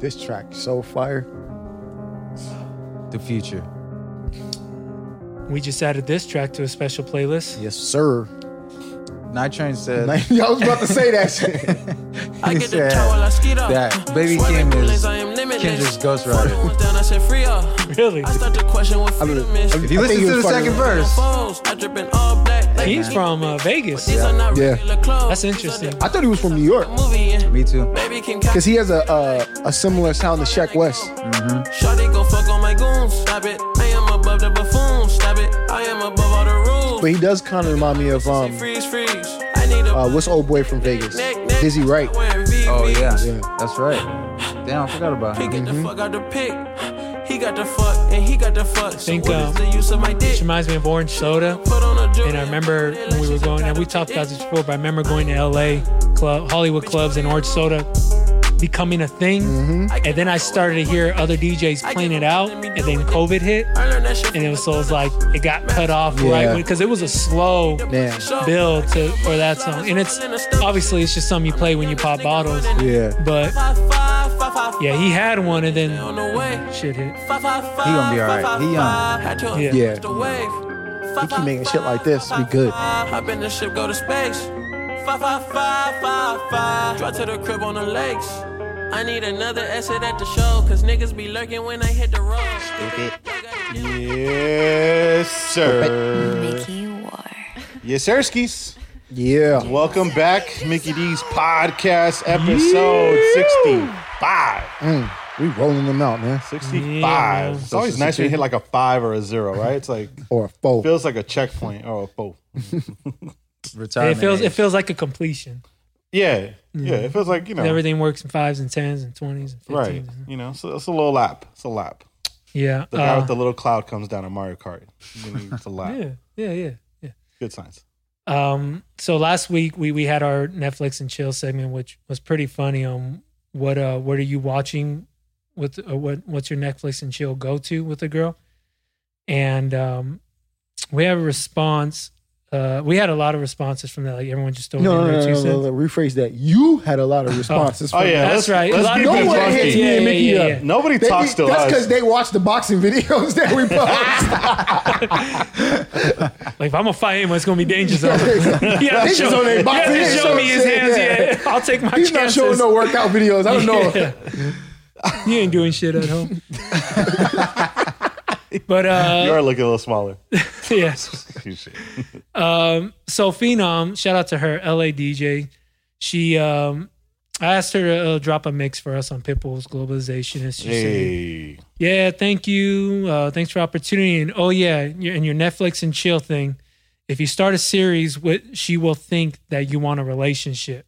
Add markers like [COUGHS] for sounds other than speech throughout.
This track so fire. The future. We just added this track to a special playlist. Yes, sir. Night Train said [LAUGHS] I was about to say that [LAUGHS] shit. I get the said I like Skeeter. that Baby Swerving Kim is lanes, I am limitless. Kendrick's Ghost Rider. Went down, I said free up. Really? I start to question what freedom is. If you listen to the second verse, Phones, I drip in all black. Like He's from uh, Vegas. These are not Yeah. That's interesting. I thought he was from New York Movie in. Me too. Because he has a, a a similar sound to Shaq West. Shawty go fuck on my goons. Stop it. I am above the buffoon. Stop it. I am above all the rules. But he does kind of remind me of um freeze, freeze. I need a uh what's old boy from Vegas, Dizzy Wright. Oh yeah, Yeah. that's right. Damn, I forgot about He him. get the fuck out the pick. He got the fuck and he got the fuck. So Think, um, is the use of my dick? Which reminds me of Orange Soda. Put on a And I remember when we were going, and we talked about this before, but I remember going to LA club, Hollywood clubs, and Orange Soda becoming a thing. Mm-hmm. And then I started to hear other DJs playing it out, and then COVID hit, I learned that shit and it was so it was like it got cut off Yeah. right because it was a slow Yeah. build to for that song, and it's obviously it's just something you play when you pop bottles, Yeah. but yeah, he had one, and then on the way. shit hit. He gonna be alright. He young. five, Yeah. Yeah. He keep making shit like this. Be good. Hop in the ship, go to space. Five, five, five, five, five. Drive to the crib on the lakes. I need another exit at the show, cause niggas be lurking when I hit the road. Yes, sir. Mickey War. Yes, sir, skis. Yeah. Welcome back, Mickey D's podcast episode 65. Mm, we rolling them out, man. 65. Yeah. it's always nice when you hit like a five or a zero, right? It's like, Or a foe. feels like a checkpoint or a four. [LAUGHS] It Retirement. feels it feels like a completion. Yeah. Yeah. It feels like, you know, Everything works in fives and tens and twenties and right. You know, so it's a little lap. It's a lap. Yeah. The guy uh, with the little cloud comes down in Mario Kart. You know, It's a lap. [LAUGHS] yeah. Yeah. Yeah. Yeah. Good signs. Um, so last week we we had our Netflix and chill segment, which was pretty funny. Um, what uh, what are you watching? With uh, what what's your Netflix and chill go to with a girl? And um, we have a response. Uh, we had a lot of responses from that. Like everyone just throwing No, in no, no, no, cents. no, no, Rephrase that. You had a lot of responses. Oh, from yeah. that. That's right. let's a lot give of No people people one funky. hits yeah, me and yeah, Mickey yeah, up. Nobody They talks to that's us. That's because they watch the boxing [LAUGHS] videos that we [LAUGHS] post. Like if I'm gonna fight him, it's gonna be danger zone. [LAUGHS] yeah, Danger zone ain't boxing. yeah, show me his hands. shit, Yeah, I'll take my He's not chances. showing no workout videos. I don't know. You ain't doing shit at home. But uh, [LAUGHS] you are looking a little smaller. [LAUGHS] yes. [LAUGHS] Um, so Phenom, shout out to her, LA DJ. She, um, I asked her to uh, drop a mix for us on Pitbull's Globalization, and she said, Hey. "Yeah, thank you. Uh, thanks for the opportunity. And oh yeah, your, and your Netflix and chill thing. If you start a series, with she will think that you want a relationship."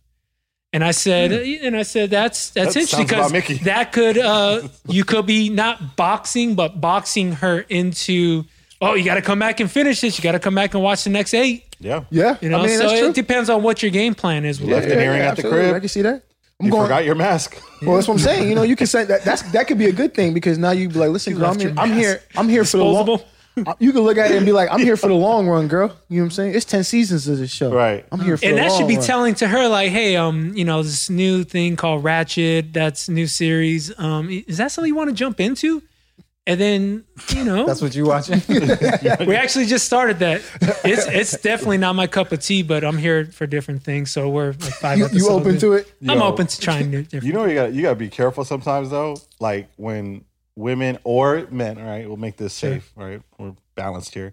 And I said, and I said that's that's Hmm. That interesting because Mickey. that could uh, you could be not boxing, but boxing her into. Oh, you got to come back and finish this. You got to come back and watch the next eight. Yeah. Yeah, You know, I mean so that's true. it depends on what your game plan is. With Left it. an earring at the crib. I can see that. I'm You going. forgot your mask. Well, that's what I'm saying. You know, you can say that. That's that could be a good thing because now you be like, listen, girl, I'm, left here, your I'm mask. here. I'm here for the long. Disposable. You can look at it and be like, I'm here for the long run, girl. You know what I'm saying? It's ten seasons of this show. Right. I'm here for And the that long should be run. telling to her, like, hey, um, you know, this new thing called Ratched, that's new series. Um, is that something you want to jump into? And then, you know, [LAUGHS] That's what you watching? [LAUGHS] we actually just started that. It's it's definitely not my cup of tea, but I'm here for different things. So we're like five You, episodes you open in. to it? I'm Yo. open to trying new different. You know you got you got to be careful sometimes though. Like when women or men, all right, we'll make this safe, right? We're balanced here.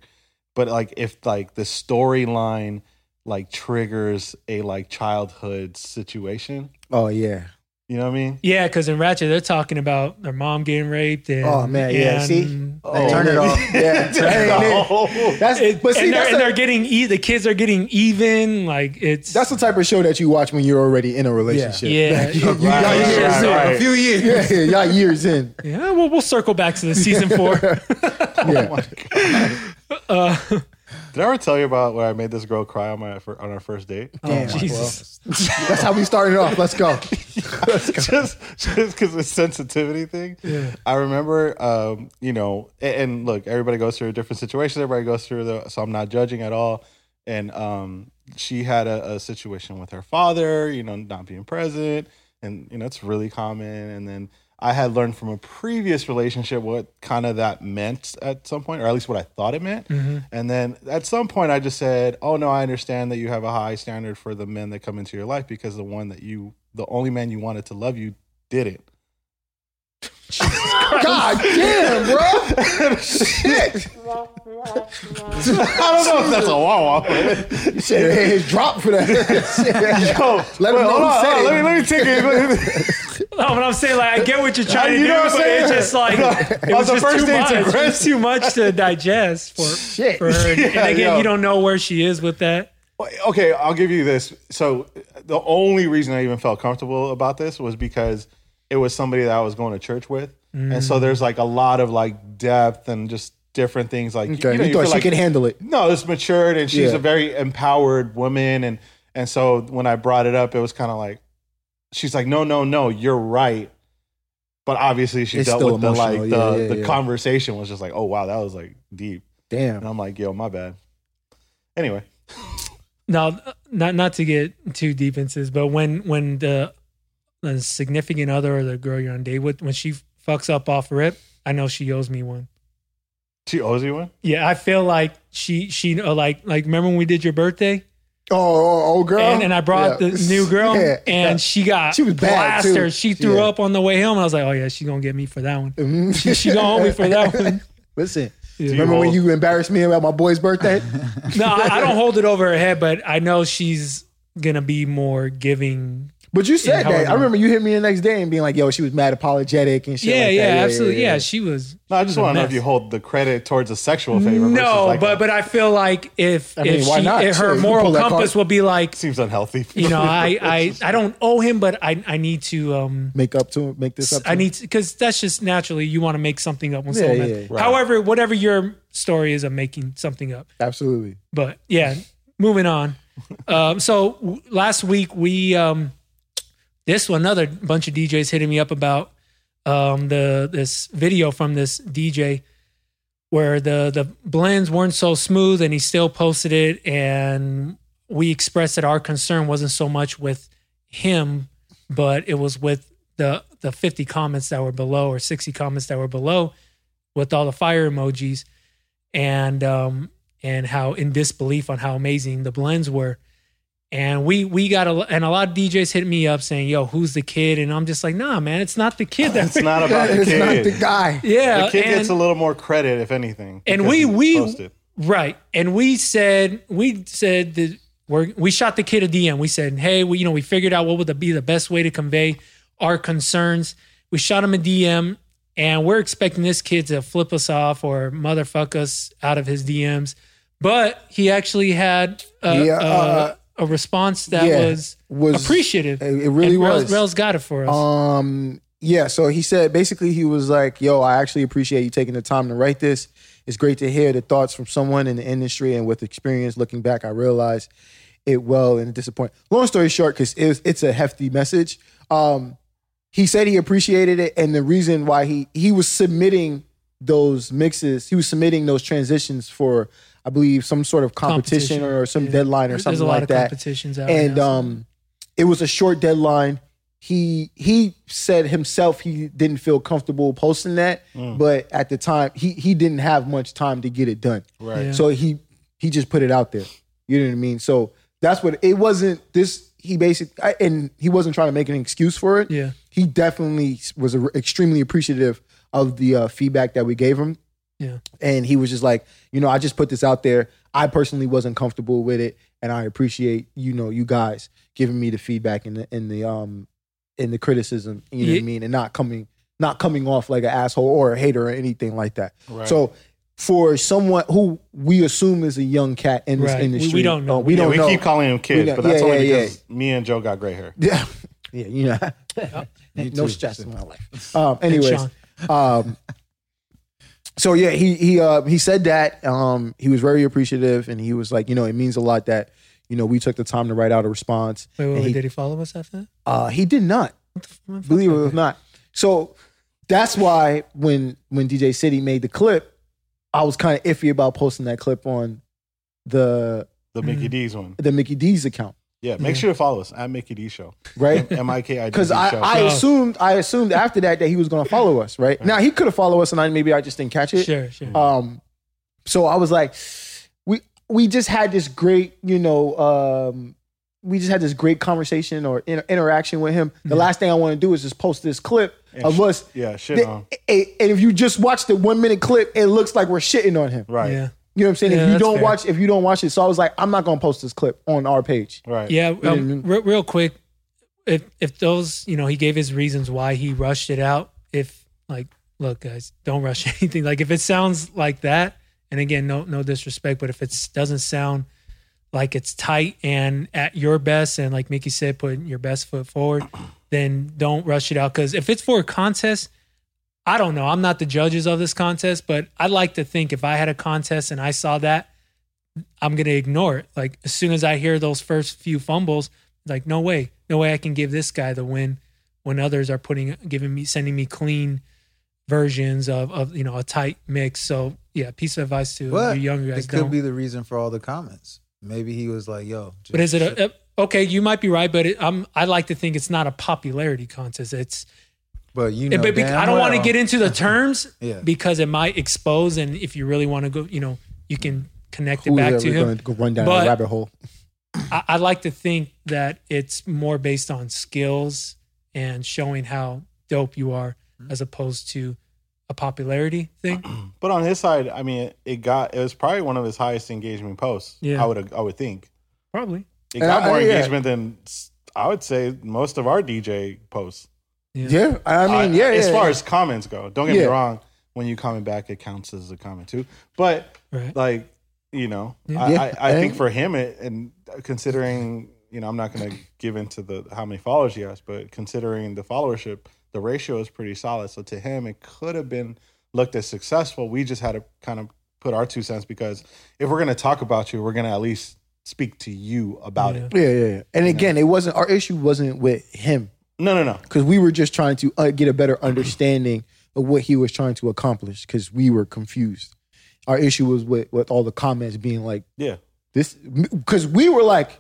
But like if like the storyline like triggers a like childhood situation, Oh yeah. You know what I mean? yeah, because in Ratched they're talking about their mom getting raped. And, Oh man, yeah. and- See, oh, turn it off. Yeah, [LAUGHS] that ain't it. That's It- but see, and, they're, that's, and they're getting e- the kids are getting even. Like it's that's the type of show that you watch when you're already in a relationship. Yeah. you, you, Right, y'all right, years right, in. right. A few years. Yeah, yeah, y'all years in. yeah. Well, we'll circle back to the season four. [LAUGHS] Yeah. [LAUGHS] Uh, Did I ever tell you about when I made this girl cry on my on our first date? Damn, Jesus. [LAUGHS] That's how we started off. Let's go. [LAUGHS] just just because the sensitivity thing. Yeah. I remember, um, you know, and, and look, everybody goes through different situations. Everybody goes through the, so I'm not judging at all. And um, she had a, a situation with her father, you know, not being present, and you know, it's really common. And then I had learned from a previous relationship what kind of that meant at some point, or at least what I thought it meant. Mm-hmm. And then at some point, I just said, "Oh no, I understand that you have a high standard for the men that come into your life because the one that you, the only man you wanted to love you, didn't." God damn, bro. Shit. I don't know if that's a wow wow. You said his drop for that. Shit. [LAUGHS] Yo, Let him know hold who on, said hold on, it. Let me, let me take it. No, but I'm saying like I get what you're trying to You do, know what I'm but saying? it's just like it On was the just first too day, it's much. It was too much to digest for Shit. for her. And, [LAUGHS] Yeah, again, yo. you don't know where she is with that. okay, I'll give you this. So the only reason I even felt comfortable about this was because it was somebody that I was going to church with, and Mm. so there's like a lot of like depth and just different things. Like Okay, you, know, you you thought feel she like, could handle it. No, it's matured, and she's Yeah. a very empowered woman, and and so when I brought it up, it was kind of like she's like, no, no, no, you're right. But obviously, she It's dealt still with the like the Yeah, yeah, the yeah. conversation was just like, oh wow, that was like deep, Damn. and I'm like, yo, my bad. Anyway, Now, not not to get too deep into this, but when when the, the significant other or the girl you're on date with, when she fucks up off rip, I know she owes me one. she owes you one. Yeah, I feel like she she uh, like like remember when we did your birthday Oh, oh, oh, girl. and, and I brought Yeah. the new girl Yeah. and she got She was bad, too. She threw Yeah. up on the way home. I was like, oh yeah, she's gonna get me for that one. Mhm. She, she gonna owe me for that one. [LAUGHS] Listen, Yeah. remember when you embarrassed me about my boy's birthday? [LAUGHS] No, I, I don't hold it over her head, but I know she's gonna be more giving. But you said how that. I remember you hit me the next day and being like, "Yo, she was mad apologetic and shit." Yeah, like yeah, that. absolutely. Yeah, she was. No, I just want to know if you hold the credit towards a sexual favor. No, like but a- but I feel like if I mean, if why she not? if her you can moral compass will be like, seems unhealthy. you know, I [LAUGHS] I I don't owe him, but I I need to um make up to him, make this up. To I him. need because that's just naturally you want to make something up when Yeah, someone. yeah, yeah. Right. However, whatever your story is of making something up, absolutely. but yeah, moving on. [LAUGHS] um, so w- last week we um, this one another bunch of DJs hitting me up about um, the this video from this DJ where the the blends weren't so smooth and he still posted it and we expressed that our concern wasn't so much with him but it was with the the 50 comments that were below or 60 comments that were below with all the fire emojis and um and how in disbelief on how amazing the blends were and we we got a and a lot of DJs hit me up saying yo who's the kid and I'm just like nah man it's not the kid that's it's not about [LAUGHS] the it's kid. not the guy. yeah the kid and, gets a little more credit, if anything. and we we posted. right and we said we said that we're we shot the kid a dm we said hey we you know we figured out what would be the best way to convey our concerns we shot him a dm and we're expecting this kid to flip us off or motherfuck us out of his dms but he actually had a, Yeah, uh, a, a response that yeah, was, was- appreciative it- really And was. Rels got it for us Um, yeah. So he said basically he was like, "Yo, I actually appreciate you taking the time to write this. It's great to hear the thoughts from someone in the industry and with experience. Looking back, I realized it well and disappoint. Long story short, because it's it's a hefty message. Um, he said he appreciated it, and the reason why he he was submitting those mixes, he was submitting those transitions for, I believe, some sort of competition, Competition, or some yeah. deadline or there's something a lot like of that. competitions out and now, so- um it was a short deadline. He he said himself he didn't feel comfortable posting that but at the time he he didn't have much time to get it done. Right. Yeah. so he he just put it out there. You know what i mean? So that's what it wasn't this he basically and he wasn't trying to make an excuse for it. Yeah. He definitely was a- extremely appreciative of the uh, feedback that we gave him yeah and he was just like, you know, I just put this out there. I personally wasn't comfortable with it, and I appreciate you know you guys giving me the feedback and the and the um and the criticism. You know what I mean, and not coming not coming off like an asshole or a hater or anything like that. Right. So for someone who we assume is a young cat in this Right. We- we don't know. uh, we yeah, don't know. we know. keep calling him kids, got- but that's yeah, only yeah, because me and Joe got gray hair. yeah, [LAUGHS] yeah, you know, [LAUGHS] no stress in my life. [LAUGHS] Um, anyways, um, so yeah, he he uh, he said that um, he was very appreciative, and he was like, you know, it means a lot that you know we took the time to write out a response. Wait, wait, wait, he, did he follow us after that? uh, he did not, believe it or not. So that's why when when DJ City made the clip, I was kind of iffy about posting that clip on the The Mm. Mickey D's one. the Mickey D's account. Yeah, make sure to follow us at Mickey D Show. right? M I K I D Because Show. I, I assumed I assumed after that that he was going to follow us, right? Now he could have followed us, and I maybe I just didn't catch it. Sure, sure. Um, so I was like, we we just had this great, you know, um, we just had this great conversation or inter- interaction with him. The last thing I want to do is just post this clip of sh- us. yeah, shit Th- on. And if you just watch the one minute clip, it looks like we're shitting on him. right, yeah. You know what I'm saying? Yeah, if you don't fair. watch, if you don't watch it, so I was like, I'm not gonna post this clip on our page. right, Yeah, um, re- real quick, if if those, you know, he gave his reasons why he rushed it out. If like, look, guys, don't rush [LAUGHS] anything. Like, if it sounds like that, and again, no no disrespect, but if it doesn't sound like it's tight and at your best, and like Mickey said, putting your best foot forward, then don't rush it out. Because if it's for a contest, I don't know. I'm not the judges of this contest, but I'd like to think if I had a contest and I saw that, I'm gonna ignore it. Like as soon as I hear those first few fumbles, like no way, no way I can give this guy the win when others are putting giving me sending me clean versions of of you know a tight mix. So yeah, piece of advice to But you younger guys. it could Don't. be the reason for all the comments. Maybe he was like, "Yo," just but is it a, a- okay? You might be right, but it, I'm I like to think it's not a popularity contest. It's But you know, but bec- damn I don't want to get into the terms [LAUGHS] Yeah. because it might expose. And if you really want to go, you know, you can connect it back to him. go run down But- a rabbit hole? I, I like to think that it's more based on skills and showing how dope you are as opposed to a popularity thing. [CLEARS THROAT] But on his side, I mean, it got it was probably one of his highest engagement posts. Yeah. I would I would think Probably. it got Uh, more yeah. engagement than I would say most of our DJ posts. Yeah, I mean, yeah, as yeah, far yeah. as comments go, don't get me wrong. When you comment back, it counts as a comment too. But Right. like you know, Yeah. I, Yeah. I, I think for him, it, and considering you know, I'm not going to give into the how many followers he has, but considering the followership, the ratio is pretty solid. So to him, it could have been looked as successful. We just had to kind of put our two cents because if we're going to talk about you, we're going to at least speak to you about Yeah. it. yeah, yeah, yeah. And again, it wasn't our issue. Wasn't with him No, no, no. because we were just trying to uh, get a better understanding of what he was trying to accomplish because we were confused. Our issue was with with all the comments being like Yeah. this because we were like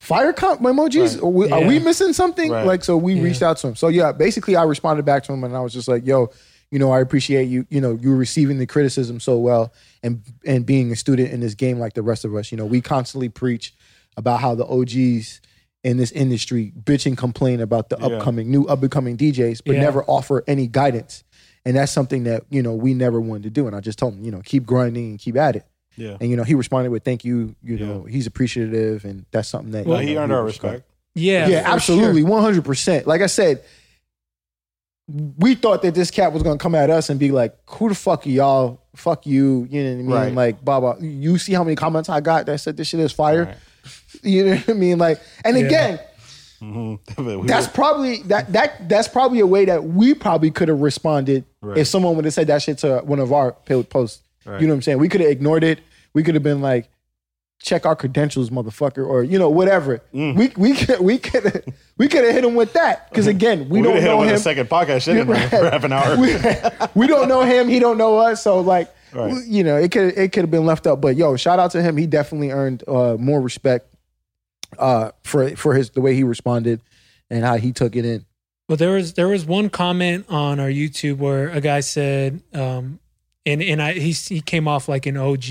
fire com- emojis. Right. Are, we, are Yeah. we missing something? Right. Like so, we Yeah. reached out to him. So yeah, basically, I responded back to him and I was just like, "Yo, you know, I appreciate you. You know, you receiving the criticism so well and and being a student in this game like the rest of us. You know, we constantly preach about how the OGs." In this industry, bitch and complain about the Yeah. upcoming new up and coming DJs, but Yeah. never offer any guidance. And that's something that you know we never wanted to do. And I just told him, you know, keep grinding and keep at it. Yeah. And you know, he responded with "Thank you." You Yeah. know, he's appreciative, and that's something that Well, you he earned our respect. respect. Yeah. Yeah, absolutely, one hundred percent. Like I said, we thought that this cat was gonna come at us and be like, "Who the fuck are y'all? Fuck you." You know what I mean? Right. Like, Baba, you see how many comments I got that said this shit is fire. Right. You know what I mean? Like, and Yeah. again, [LAUGHS] Mhm. That's were- probably that that that's probably a way that we probably could have responded Right. if someone would have said that shit to one of our po- posts. Right. You know what I'm saying? We could have ignored it. We could have been like, check our credentials, motherfucker, or you know, whatever. Mm. We we could we could we could have hit him with that because [LAUGHS] again, we, we don't would have him know with him. a second podcast shit in for half an hour. [LAUGHS] we, we don't know him. He don't know us. So like, Right. you know, it could it could have been left up. But yo, shout out to him. He definitely earned uh, more respect uh, for for his the way he responded and how he took it in. Well, there was there was one comment on our YouTube where a guy said, um, and and I he he came off like an OG,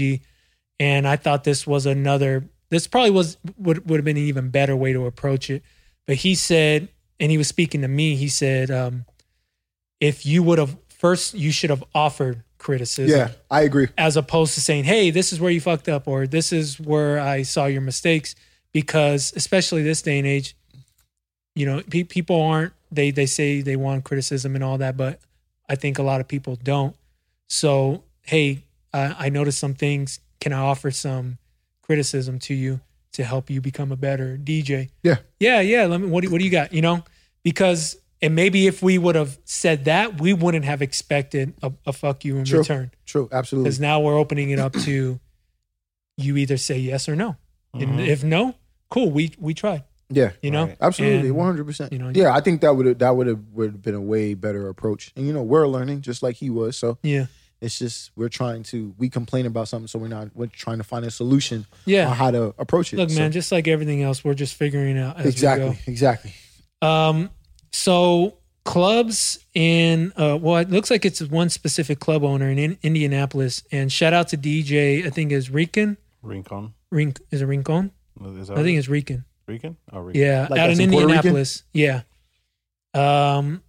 and I thought this was another. This probably was would would have been an even better way to approach it. But he said, and he was speaking to me. He said, um, if you would have first, you should have offered criticism Yeah, I agree. as opposed to saying, "Hey, this is where you fucked up," or "This is where I saw your mistakes." Because especially this day and age, you know, pe- people aren't they they say they want criticism and all that, but I think a lot of people don't. So, hey, uh, I noticed some things. Can I offer some criticism to you to help you become a better DJ? Yeah. yeah, yeah. Let me. What do, what do you got? You know, because and maybe if we would have said that, we wouldn't have expected a, a fuck you in True. return True, absolutely. because now we're opening it up to you either say yes or no. And Mhm. if no, cool, we we tried. Yeah, You know, Right. absolutely, one hundred percent. you know, yeah, I think that would have that would have would have been a way better approach. And you know, we're learning just like he was. So Yeah, It's just we're trying to we complain about something, so we're not we're trying to find a solution Yeah. on how to approach it. Look, So- man, just like everything else, we're just figuring out as exactly, we exactly. Um, so clubs in uh, well, it looks like it's one specific club owner in, in Indianapolis, and shout out to DJ. I think is Rican. Rincon. Rink is it Rincon? Is that I think it's Rican. Rican. Oh, Rican. Yeah, Like out in in Puerto Rican? Indianapolis. Yeah. Um,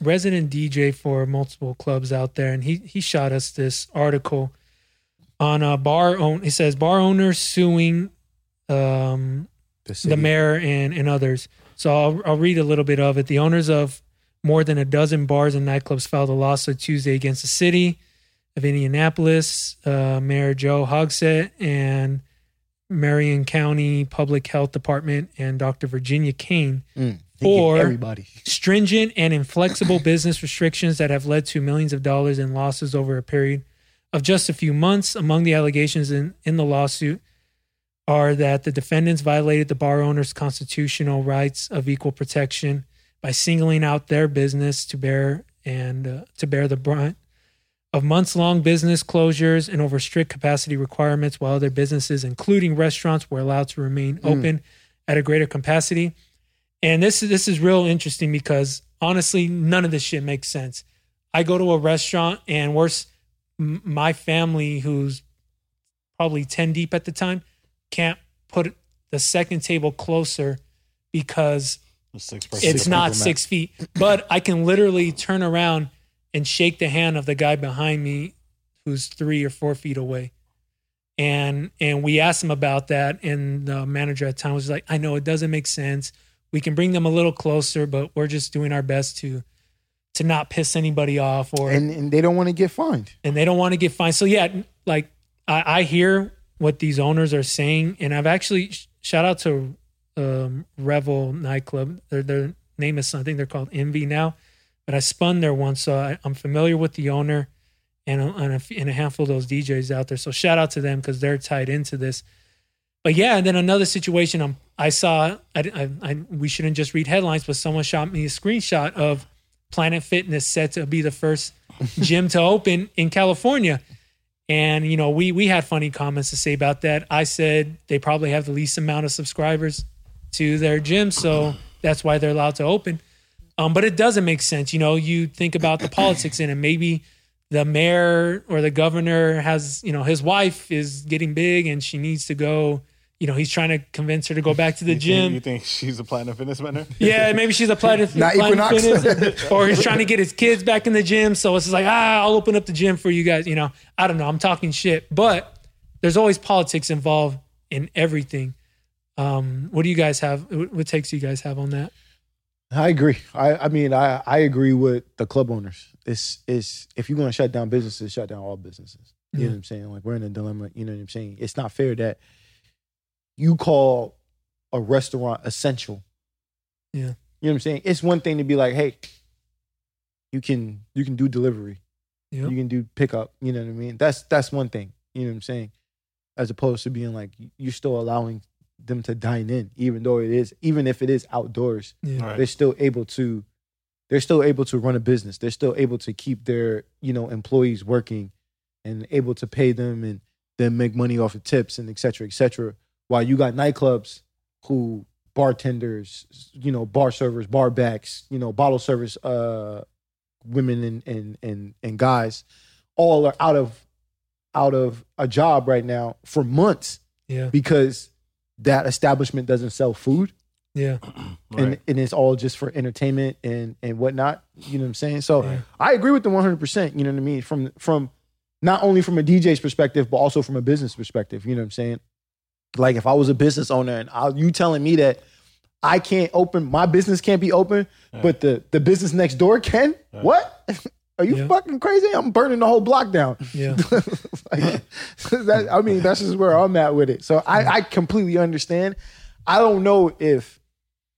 resident DJ for multiple clubs out there, and he he shot us this article on a bar own. He says bar owners suing um The, the mayor and, and others. So I'll, I'll read a little bit of it. The owners of more than a dozen bars and nightclubs filed a lawsuit Tuesday against the city of Indianapolis, uh, Mayor Joe Hogsett, and Marion County Public Health Department, and Dr. Virginia Caine Mm, he get or- everybody. stringent and inflexible business restrictions that have led to millions of dollars in losses over a period of just a few months. Among the allegations in, in the lawsuit are that the defendants violated the bar owners' constitutional rights of equal protection by singling out their business to bear and uh, to bear the brunt of months-long business closures and over strict capacity requirements, while other businesses, including restaurants, were allowed to remain hmm. open at a greater capacity. And this is this is real interesting because honestly, none of this shit makes sense. I go to a restaurant and worse, m- my family, who's probably ten deep at the time, can't put the second table closer because Six person. it's not six feet. But I can literally turn around and shake the hand of the guy behind me who's three or four feet away. And and we asked him about that, and the manager at the time was like, "I know it doesn't make sense. We can bring them a little closer, but we're just doing our best to to not piss anybody off or and and they don't want to get fined. and they don't want to get fined. So yeah, like I, I hear what these owners are saying, and I've actually shout out to um, Revel nightclub. Their their name is I think they're called Envy now, but I spun there once, so I, I'm familiar with the owner and a, and, a, and a handful of those DJs out there. So shout out to them because they're tied into this. But yeah, and then another situation um, I saw. I, I, I we shouldn't just read headlines, but someone shot me a screenshot of Planet Fitness set to be the first [LAUGHS] gym to open in California. And you know, we we had funny comments to say about that. I said they probably have the least amount of subscribers to their gym, so that's why they're allowed to open. Um, but it doesn't make sense. You know, you think about the politics in it. Maybe the mayor or the governor has, you know, his wife is getting big and she needs to go. You know, he's trying to convince her to go back to the You think- gym. You think she's a Planet Fitness member? [LAUGHS] Yeah, maybe she's a planet, [LAUGHS] Not planet Equinox. Fitness, or he's trying to get his kids back in the gym. So it's just like, ah, I'll open up the gym for you guys. You know, I don't know. I'm talking shit, but there's always politics involved in everything. Um, what do you guys have? What what takes you guys have on that? I agree. I, I mean, I, I agree with the club owners. It's it's if you're gonna shut down businesses, shut down all businesses. You know mm-hmm. what I'm saying? Like we're in a dilemma. You know what I'm saying? It's not fair that you call a restaurant essential. Yeah. You know what I'm saying? It's one thing to be like, hey, you can you can do delivery. Yeah. You can do pickup. You know what I mean? That's that's one thing. You know what I'm saying? As opposed to being like you're still allowing them to dine in, even though it is, even if it is outdoors Yeah. Right. they're still able to they're still able to run a business they're still able to keep their you know employees working and able to pay them and then make money off of tips and et cetera et cetera while you got nightclubs who bartenders you know bar servers bar backs you know bottle service uh women and and and, and guys all are out of out of a job right now for months Yeah. because that establishment doesn't sell food Yeah. [CLEARS THROAT] and, Right. and it's all just for entertainment and and whatnot. You know what I'm saying? So Right. I agree with them 100. percent You know what I mean? From from not only from a DJ's perspective, but also from a business perspective. You know what I'm saying? Like if I was a business owner and I, you telling me that I can't open my business can't be open, but the the business next door can. What? [LAUGHS] Are you Yeah. fucking crazy? I'm burning the whole block down. Yeah. like, [LAUGHS] that, I mean, that's just where I'm at with it. So I, I completely understand. I don't know if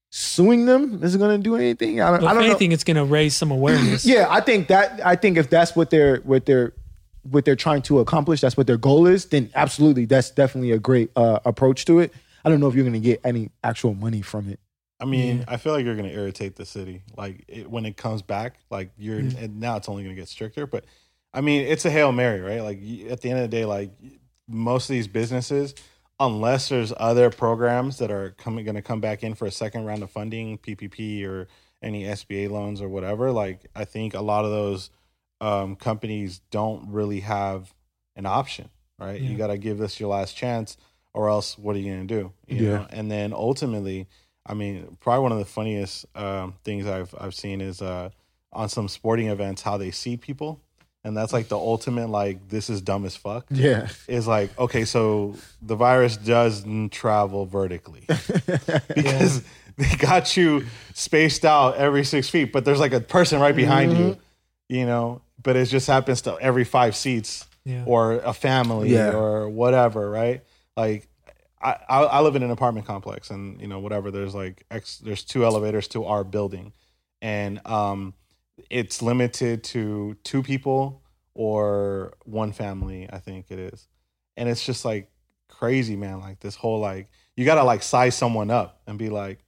suing them is going to do anything. I don't, Well, I don't anything, it's going to raise some awareness. Yeah, I think that I think if that's what they're what they're what they're trying to accomplish, that's what their goal is. Then absolutely, that's definitely a great uh, approach to it. I don't know if you're going to get any actual money from it. I mean, Yeah. I feel like you're going to irritate the city. Like it, when it comes back, like you're, Yeah. and now it's only going to get stricter. But I mean, it's a hail mary, right? Like at the end of the day, like most of these businesses, unless there's other programs that are coming going to come back in for a second round of funding, PPP or any SBA loans or whatever, like I think a lot of those um, companies don't really have an option, right? Yeah. You got to give this your last chance, or else what are you going to do? You Yeah. know? And then ultimately, I mean, probably one of the funniest um, things I've I've seen is uh, on some sporting events how they see people, and that's like the ultimate like this is dumb as fuck. Yeah. Is like okay, so the virus doesn't travel vertically [LAUGHS] because they got you spaced out every six feet, but there's like a person right behind you, you know. But it just happens to every five seats Yeah. or a family Yeah. or whatever, right? Like I, I I live in an apartment complex and you know whatever there's like X there's two elevators to our building and um it's limited to two people or one family I think it is and it's just like crazy man like this whole like you got to like size someone up and be like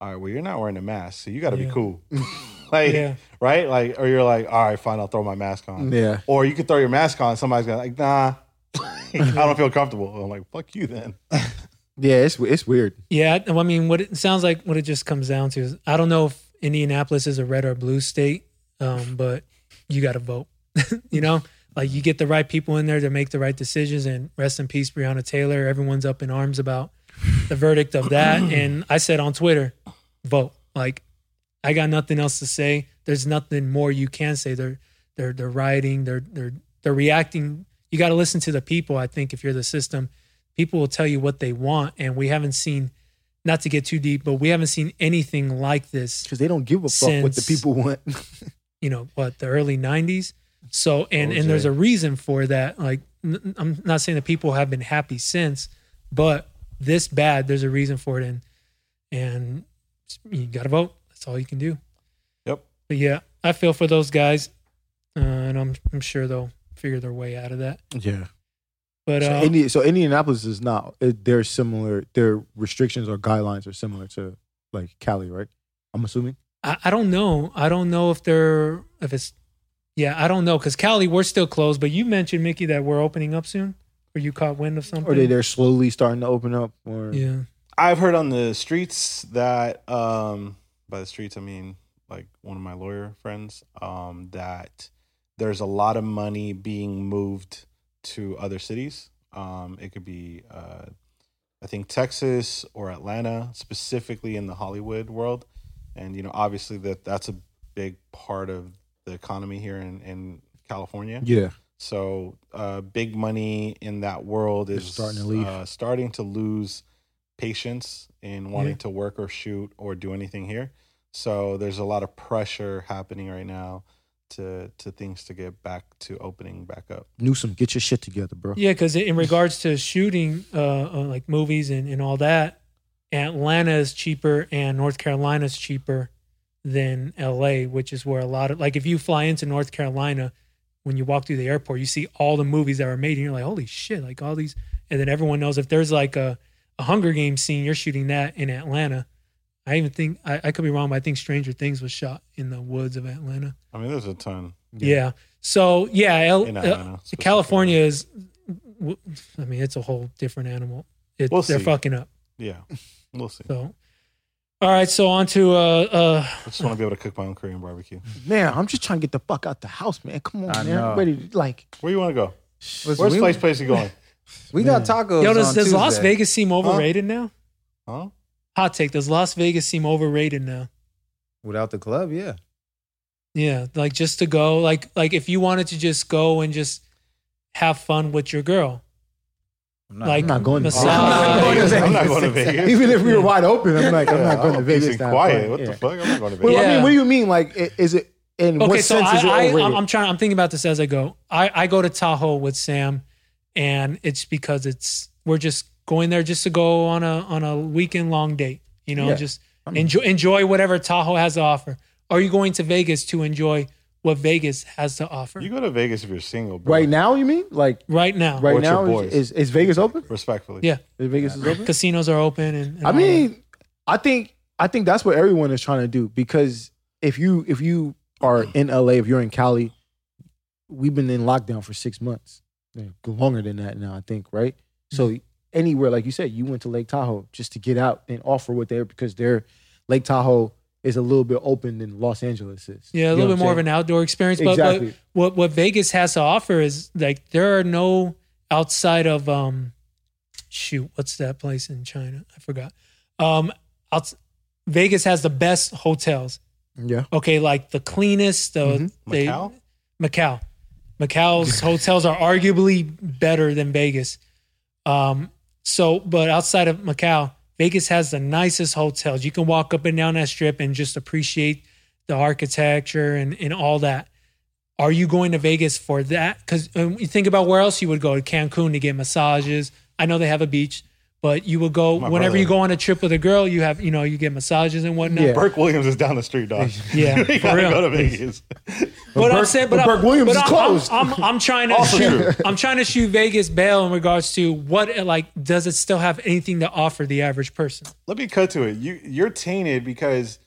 all right well you're not wearing a mask so you got to Yeah. be cool [LAUGHS] [LAUGHS] like Yeah. right like or you're like all right fine I'll throw my mask on Yeah. or you could throw your mask on. Somebody's gonna like, nah, [LAUGHS] I don't feel [LAUGHS] comfortable. I'm like, fuck you then. [LAUGHS] Yeah, it's it's weird. Yeah, I mean, what it sounds like, what it just comes down to is, I don't know if Indianapolis is a red or blue state, um, but you got to vote. you know, like you get the right people in there to make the right decisions. And rest in peace, Breonna Taylor. Everyone's up in arms about the verdict of that. [CLEARS THROAT] and I said on Twitter, vote. Like, I got nothing else to say. There's nothing more you can say. They're they're they're rioting. They're they're they're reacting. You got to listen to the people. I think if you're the system, people will tell you what they want, and we haven't seen. Not to get too deep, but we haven't seen anything like this Because they don't give a fuck what the people want. [LAUGHS] you know what the early 90s so and OJ. and there's a reason for that like n- i'm not saying that people have been happy since but this bad there's a reason for it and and you gotta vote that's all you can do Yep. but yeah i feel for those guys uh, and i'm i'm sure they'll figure their way out of that yeah. but So, uh, Indi- so Indianapolis is not. It, they're similar. Their restrictions or guidelines are similar to like Cali, right? I'm assuming. I, I don't know i don't know if they're if it's yeah i don't know because cali we're still closed but you mentioned mickey that we're opening up soon or you caught wind of something Or they they're slowly starting to open up. Or yeah I've heard on the streets that, um, by the streets I mean like one of my lawyer friends, um, that there's a lot of money being moved to other cities. Um, it could be, uh, I think Texas or Atlanta, specifically in the Hollywood world, and you know, obviously that that's a big part of the economy here in, in California. yeah. So, uh, big money in that world is starting to leave. Uh, starting to lose patience in wanting Yeah. to work or shoot or do anything here. So, there's a lot of pressure happening right now to to things to get back to opening back up. Newsom, get your shit together, bro. Yeah, because in regards to shooting, uh, uh, like movies and, and all that, Atlanta is cheaper and North Carolina is cheaper than LA, which is where a lot of like if you fly into North Carolina, when you walk through the airport, you see all the movies that were made, and you're like, holy shit, like all these. And then everyone knows if there's like a, a Hunger Games scene, you're shooting that in Atlanta. I even think I, I could be wrong, but I think Stranger Things was shot in the woods of Atlanta. I mean, there's a ton Yeah. So yeah, L, in uh, Atlanta. California is, w- I mean, it's a whole different animal. It, We'll they're see. fucking up. Yeah, we'll see. So, all right. So on to uh, uh, I just want to be able to cook my own Korean barbecue. Man, I'm just trying to get the fuck out the house, man. Come on, I man. know. I'm ready to like. Where you want to go? Listen, Where's we, place place you going? [LAUGHS] we got tacos. yo, does, on does Las Vegas seem overrated now? Huh? Hot take. Does Las Vegas seem overrated now? without the club? Yeah. Yeah, like just to go, like like if you wanted to just go and just have fun with your girl, I'm not, Like, I'm not going to Massage. Vegas. I'm not going to Vegas. Even if we were wide open, I'm like, I'm not going to Vegas. and to have quiet. What Yeah. the fuck? I'm not going to Well, Vegas. I mean, what do you mean? Like, is it in Okay, what so sense I, is it overrated? I'm, I'm trying. I'm thinking about this as I go. I, I go to Tahoe with Sam, and it's because it's we're just going there just to go on a on a weekend long date. You know, Yeah. just enjoy enjoy whatever Tahoe has to offer. Are you going to Vegas to enjoy what Vegas has to offer You go to Vegas if you're single, bro. right now, you mean? Like right now? right now, boys? is, is is Vegas open? Respectfully. Yeah. Is Vegas is open? Casinos are open, and, and I all mean, I think I think that's what everyone is trying to do because if you if you are in LA, if you're in Cali, we've been in lockdown for six months, longer than that now, I think, right? So mm-hmm. Anywhere, like you said, you went to Lake Tahoe just to get out and offer what they're because their Lake Tahoe is a little bit open than Los Angeles is. Yeah, a You little bit more I'm of an outdoor experience. But, Exactly. but what what Vegas has to offer is like there are no outside of um shoot, what's that place in China? I forgot. Um outs- Vegas has the best hotels. Yeah. Okay, like the cleanest, the Mhm. they- Macau? Macau. Macau's [LAUGHS] hotels are arguably better than Vegas. Um, so, but outside of Macau, Vegas has the nicest hotels. You can walk up and down that strip and just appreciate the architecture and, and all that. Are you going to Vegas for that? Because um, you think about where else you would go to Cancun to get massages. I know they have a beach, but you will go My whenever brother. you go on a trip with a girl. You have, you know, you get massages and whatnot. Yeah. Burke Williams is down the street, dog. Yeah, [LAUGHS] you for gotta real. go to Vegas. But I'm Burke- saying, but, but I'm- Burke Williams but is I'm, closed. I'm, I'm, I'm trying to Also shoot, true. I'm trying to shoot Vegas bail in regards to what like does it still have anything to offer the average person? Let me cut to it. You you're tainted because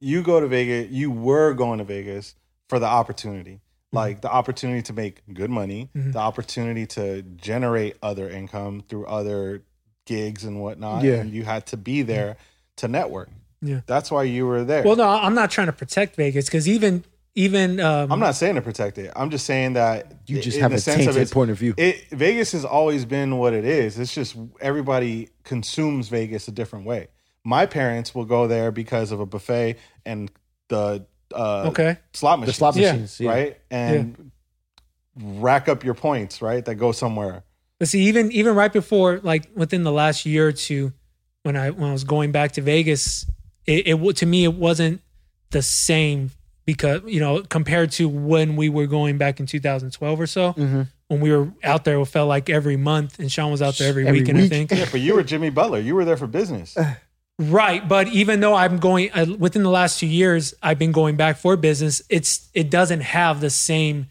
you go to Vegas. You were going to Vegas for the opportunity, Mm-hmm. like the opportunity to make good money, the opportunity to generate other income through other gigs and whatnot. Yeah. and you had to be there to network. Yeah. that's why you were there. Well, no, I'm not trying to protect Vegas because even even um, I'm not saying to protect it. I'm just saying that You just have a sense of tainted point of view. It Vegas has always been what it is. It's just everybody consumes Vegas a different way. My parents will go there because of a buffet and the uh, okay. slot machine, The slot machines. Yeah. right? And rack up your points, right? That go somewhere. But see, even even right before, like within the last year or two, when I when I was going back to Vegas, it, it to me it wasn't the same because you know compared to when we were going back in 2012 or so. Mhm. When we were out there, it felt like every month, and Sean was out there every, Every weekend. week. I think. Yeah, but you were Jimmy Butler. You were there for business. [SIGHS] Right, but even though I'm going uh, within the last two years, I've been going back for business. It's it doesn't have the same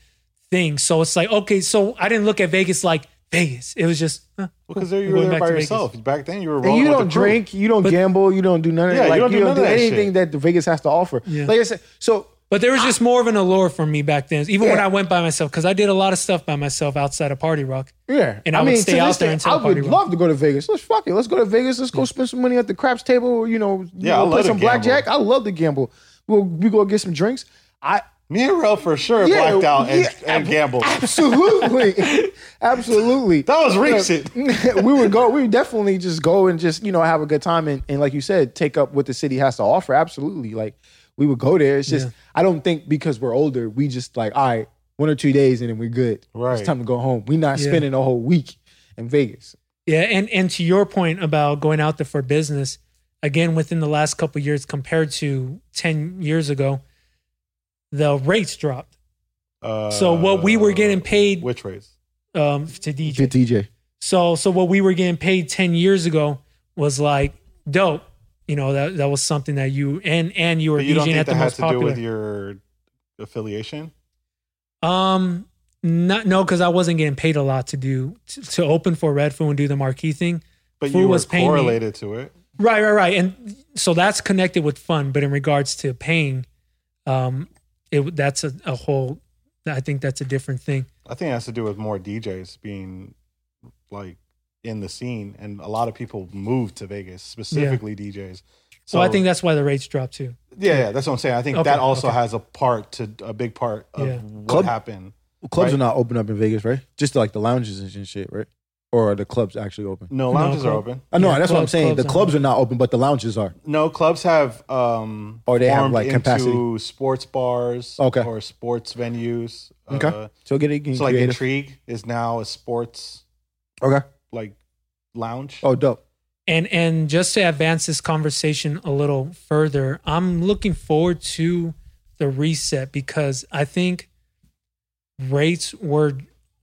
thing. So it's like okay, so I didn't look at Vegas like Vegas. It was just huh, Because there you were there by to Vegas. yourself. Back then, you were And you don't the crew. drink, you don't But- gamble, you don't do none of Yeah, that. you Like don't you do don't none do of that anything shit. that the Vegas has to offer. Yeah. Like I said, so But there was just more of an allure for me back then, even when I went by myself, because I did a lot of stuff by myself outside of Party Rock. Yeah, And I would stay out this there day, until I would Party Rock. love to go to Vegas. Let's fuck it. Let's go to Vegas. Let's go spend some money at the craps table. You know, you Yeah, I know, love play some gamble. blackjack. I love to gamble. We'll we go get some drinks. I Me and Rel for sure Yeah, blacked out and, yeah, and gambled. absolutely, [LAUGHS] absolutely. That was recent. [LAUGHS] we would go. We would definitely just go and just you know have a good time and, and like you said, take up what the city has to offer. Absolutely, like we would go there. It's just Yeah. I don't think because we're older, we just like all right, one or two days and then we're good. Right. it's time to go home. We're not Yeah. spending a whole week in Vegas. Yeah, and and to your point about going out there for business, again within the last couple of years compared to ten years ago, the rates dropped. Uh, So what we were getting paid Which rates um, to DJ. Good DJ. So so what we were getting paid 10 years ago was like dope. You know, that that was something that you and and you were But you don't DJing think at the that has most to do with your affiliation? um not no cuz I wasn't getting paid a lot to do to, to open for Redfoo and do the marquee thing. But Food you were was paying me- correlated to it. Right, right, right. And so that's connected with fun, but in regards to paying um it that's a, a whole I think that's a different thing. I think it has to do with more DJs being like in the scene, and a lot of people moved to Vegas, specifically DJs. So, I think that's why the rates dropped too. yeah, yeah, that's what I'm saying. I think Okay, that also okay. has a part to a big part of Yeah. what Club- happened. Clubs Right. are not open up in Vegas, right? Just like the lounges and shit, right? Or are the clubs actually open? No, lounges are open. I know Yeah, that's what I'm club- saying. The clubs clubs are not open, but the lounges are. No, clubs have um Or they have, formed like, into capacity. sports bars Okay. or sports venues. Okay. Uh, So get it. So like creative. Intrigue is now a sports okay. like lounge. Oh, dope. And and just to advance this conversation a little further, I'm looking forward to the reset because I think rates were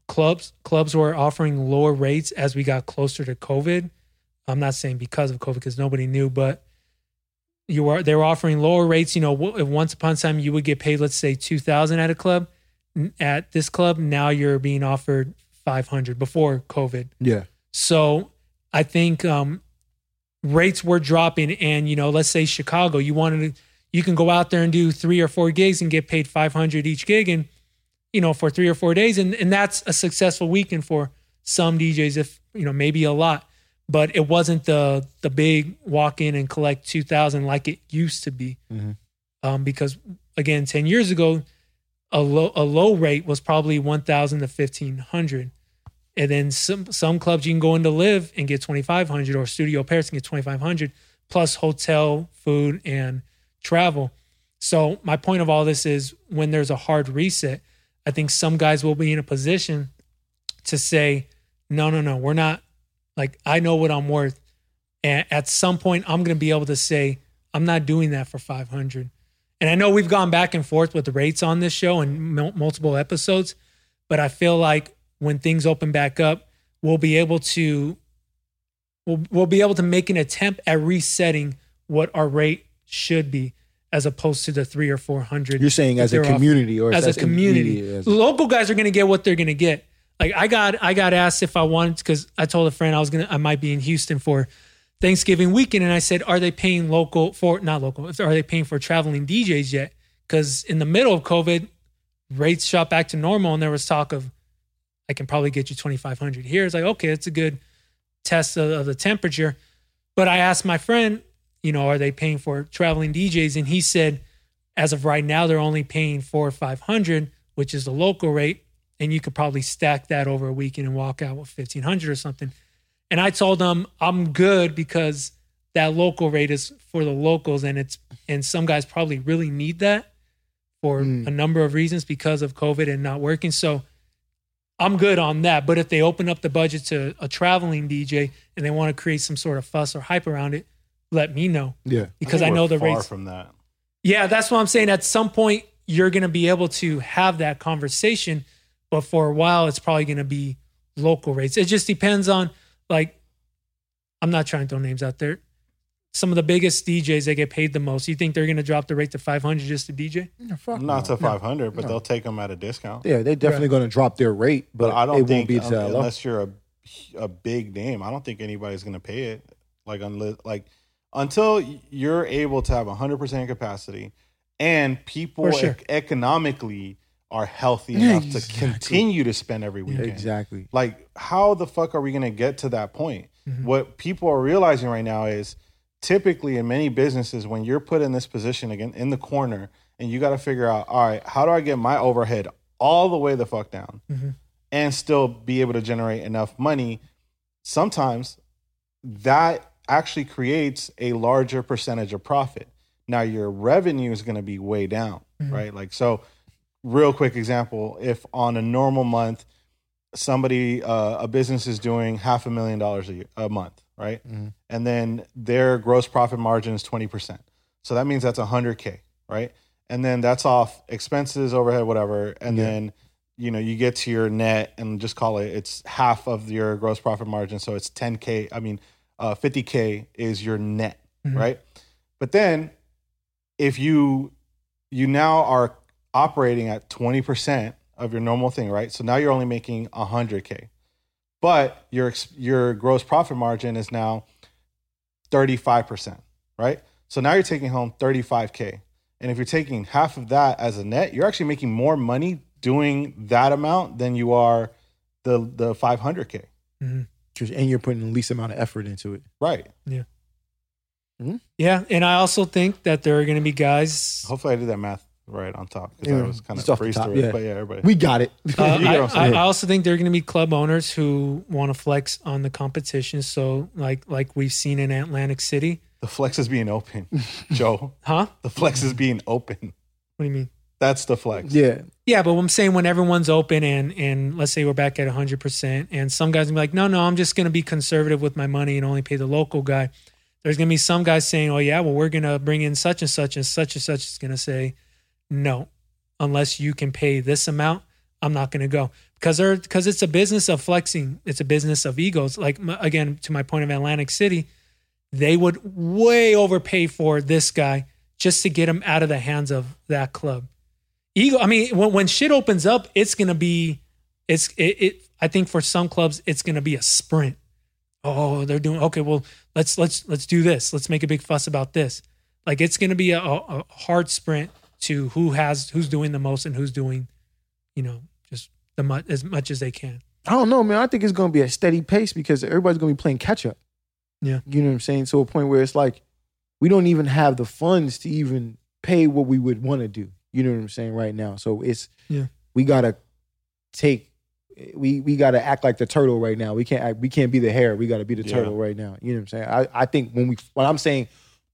clubs clubs were offering lower rates as we got closer to COVID. I'm not saying because of COVID because nobody knew, but you were they were offering lower rates. You know, once upon a time you would get paid, let's say two thousand at a club. At this club, now you're being offered five hundred before COVID. Yeah. So I think um, rates were dropping, and you know, let's say Chicago, you wanted to, you can go out there and do three or four gigs and get paid five hundred each gig, and you know, for three or four days. And, and that's a successful weekend for some DJs, if, you know, maybe a lot. But it wasn't the the big walk in and collect 2000 like it used to be. Um, because again, 10 years ago, a low, a low rate was probably 1000 to 1500 and then some some clubs you can go into live and get 2500 or studio pairs and get 2500 plus hotel food and travel so my point of all this is when there's a hard reset i think some guys will be in a position to say no no no we're not like i know what i'm worth. And at some point i'm going to be able to say i'm not doing that for 500 and i know we've gone back and forth with the rates on this show and mul- multiple episodes but i feel like when things open back up, we'll be able to we'll, we'll be able to make an attempt at resetting what our rate should be as opposed to the three or four hundred. You're saying as a community or as a as community. as- Local guys are going to get what they're going to get. Like I got I got asked if I wanted because I told a friend I was gonna I might be in Houston for Thanksgiving weekend, and I said, "Are they paying local for not local? Are they paying for traveling DJs yet?" Because in the middle of COVID, rates shot back to normal, and there was talk of I can probably get you 2,500 here. It's like, okay, it's a good test of, of the temperature. But I asked my friend, you know, are they paying for traveling DJs? And he said, as of right now, they're only paying four or 500, which is the local rate. And you could probably stack that over a weekend and walk out with 1,500 or something. And I told them I'm good because that local rate is for the locals. And it's, and some guys probably really need that for Mm. a number of reasons because of COVID and not working. So, I'm good on that. But if they open up the budget to a traveling DJ and they want to create some sort of fuss or hype around it, let me know yeah. because I, think know we're the far rates. from that. Yeah, that's what I'm saying. At some point, you're going to be able to have that conversation, but for a while, it's probably going to be local rates. It just depends on like, I'm not trying to throw names out there. Some of the biggest DJs that get paid the most, you think they're going to drop the rate to 500 just to DJ? Yeah, fuck Not no. to 500, but they'll take them at a discount. Yeah, they're definitely going to drop their rate, but, But I don't won't think be um, to that low. unless you're a a big name, I don't think anybody's going to pay it. Like unless like until you're able to have 100% capacity and people sure. ec- economically are healthy enough to continue to spend every weekend. Exactly. Like how the fuck are we going to get to that point? Mm-hmm. What people are realizing right now is typically in many businesses when you're put in this position again in the corner and you got to figure out all right how do i get my overhead all the way the fuck down Mhm. and still be able to generate enough money sometimes that actually creates a larger percentage of profit. Now your revenue is going to be way down right? Like so real quick example if on a normal month somebody uh, a business is doing half a million dollars a, year, a month right? Mhm. and then their gross profit margin is 20% so that means that's 100k right? And then that's off expenses overhead whatever and Yeah. then you know you get to your net and just call it it's half of your gross profit margin so it's 10k i mean uh, 50k is your net Mhm. right but then if you you now are operating at 20% of your normal thing right so now you're only making 100k but your your gross profit margin is now 35%, right? So now you're taking home 35k. And if you're taking half of that as a net, you're actually making more money doing that amount than you are the the 500k. Just- And you're putting the least amount of effort into it. Right. Yeah. Yeah. And I also think that there are going to be guys Hopefully I did that math right on top because Yeah, I was kind of off top, yeah. But yeah, everybody. We got it. Uh, [LAUGHS] You I, what I'm saying. I- I also think there are going to be club owners who want to flex on the competition. So, like like we've seen in Atlantic City, the flex is being open, Joe. [LAUGHS] huh? The flex is being open. What do you mean? That's the flex. yeah. Yeah, but I'm saying when everyone's open and and let's say we're back at 100, percent and some guys will be like, no, no, I'm just going to be conservative with my money and only pay the local guy. There's going to be some guys saying, oh yeah, well we're going to bring in such and such and such and such is going to say, no, unless you can pay this amount, I'm not going to go because they're because it's a business of flexing. It's a business of egos. Like m- again, to my point of Atlantic City, they would way overpay for this guy just to get him out of the hands of that club. Ego. I mean, when, when shit opens up, it's gonna be, it's it, it. I think for some clubs, it's gonna be a sprint. Oh, they're doing okay. Well, let's let's let's do this. Let's make a big fuss about this. Like it's gonna be a, a hard sprint to who has who's doing the most and who's doing, you know, just the mu- as much as they can. I don't know, man. I think it's going to be a steady pace because everybody's going to be playing catch up. Yeah. You know what I'm saying? To a point where it's like we don't even have the funds to even pay what we would want to do. You know what I'm saying right now. So it's Yeah. we got to take we we got to act like the turtle right now. We can't act, we can't be the hare. We got to be the Yeah. turtle right now. You know what I'm saying? I I think when we what I'm saying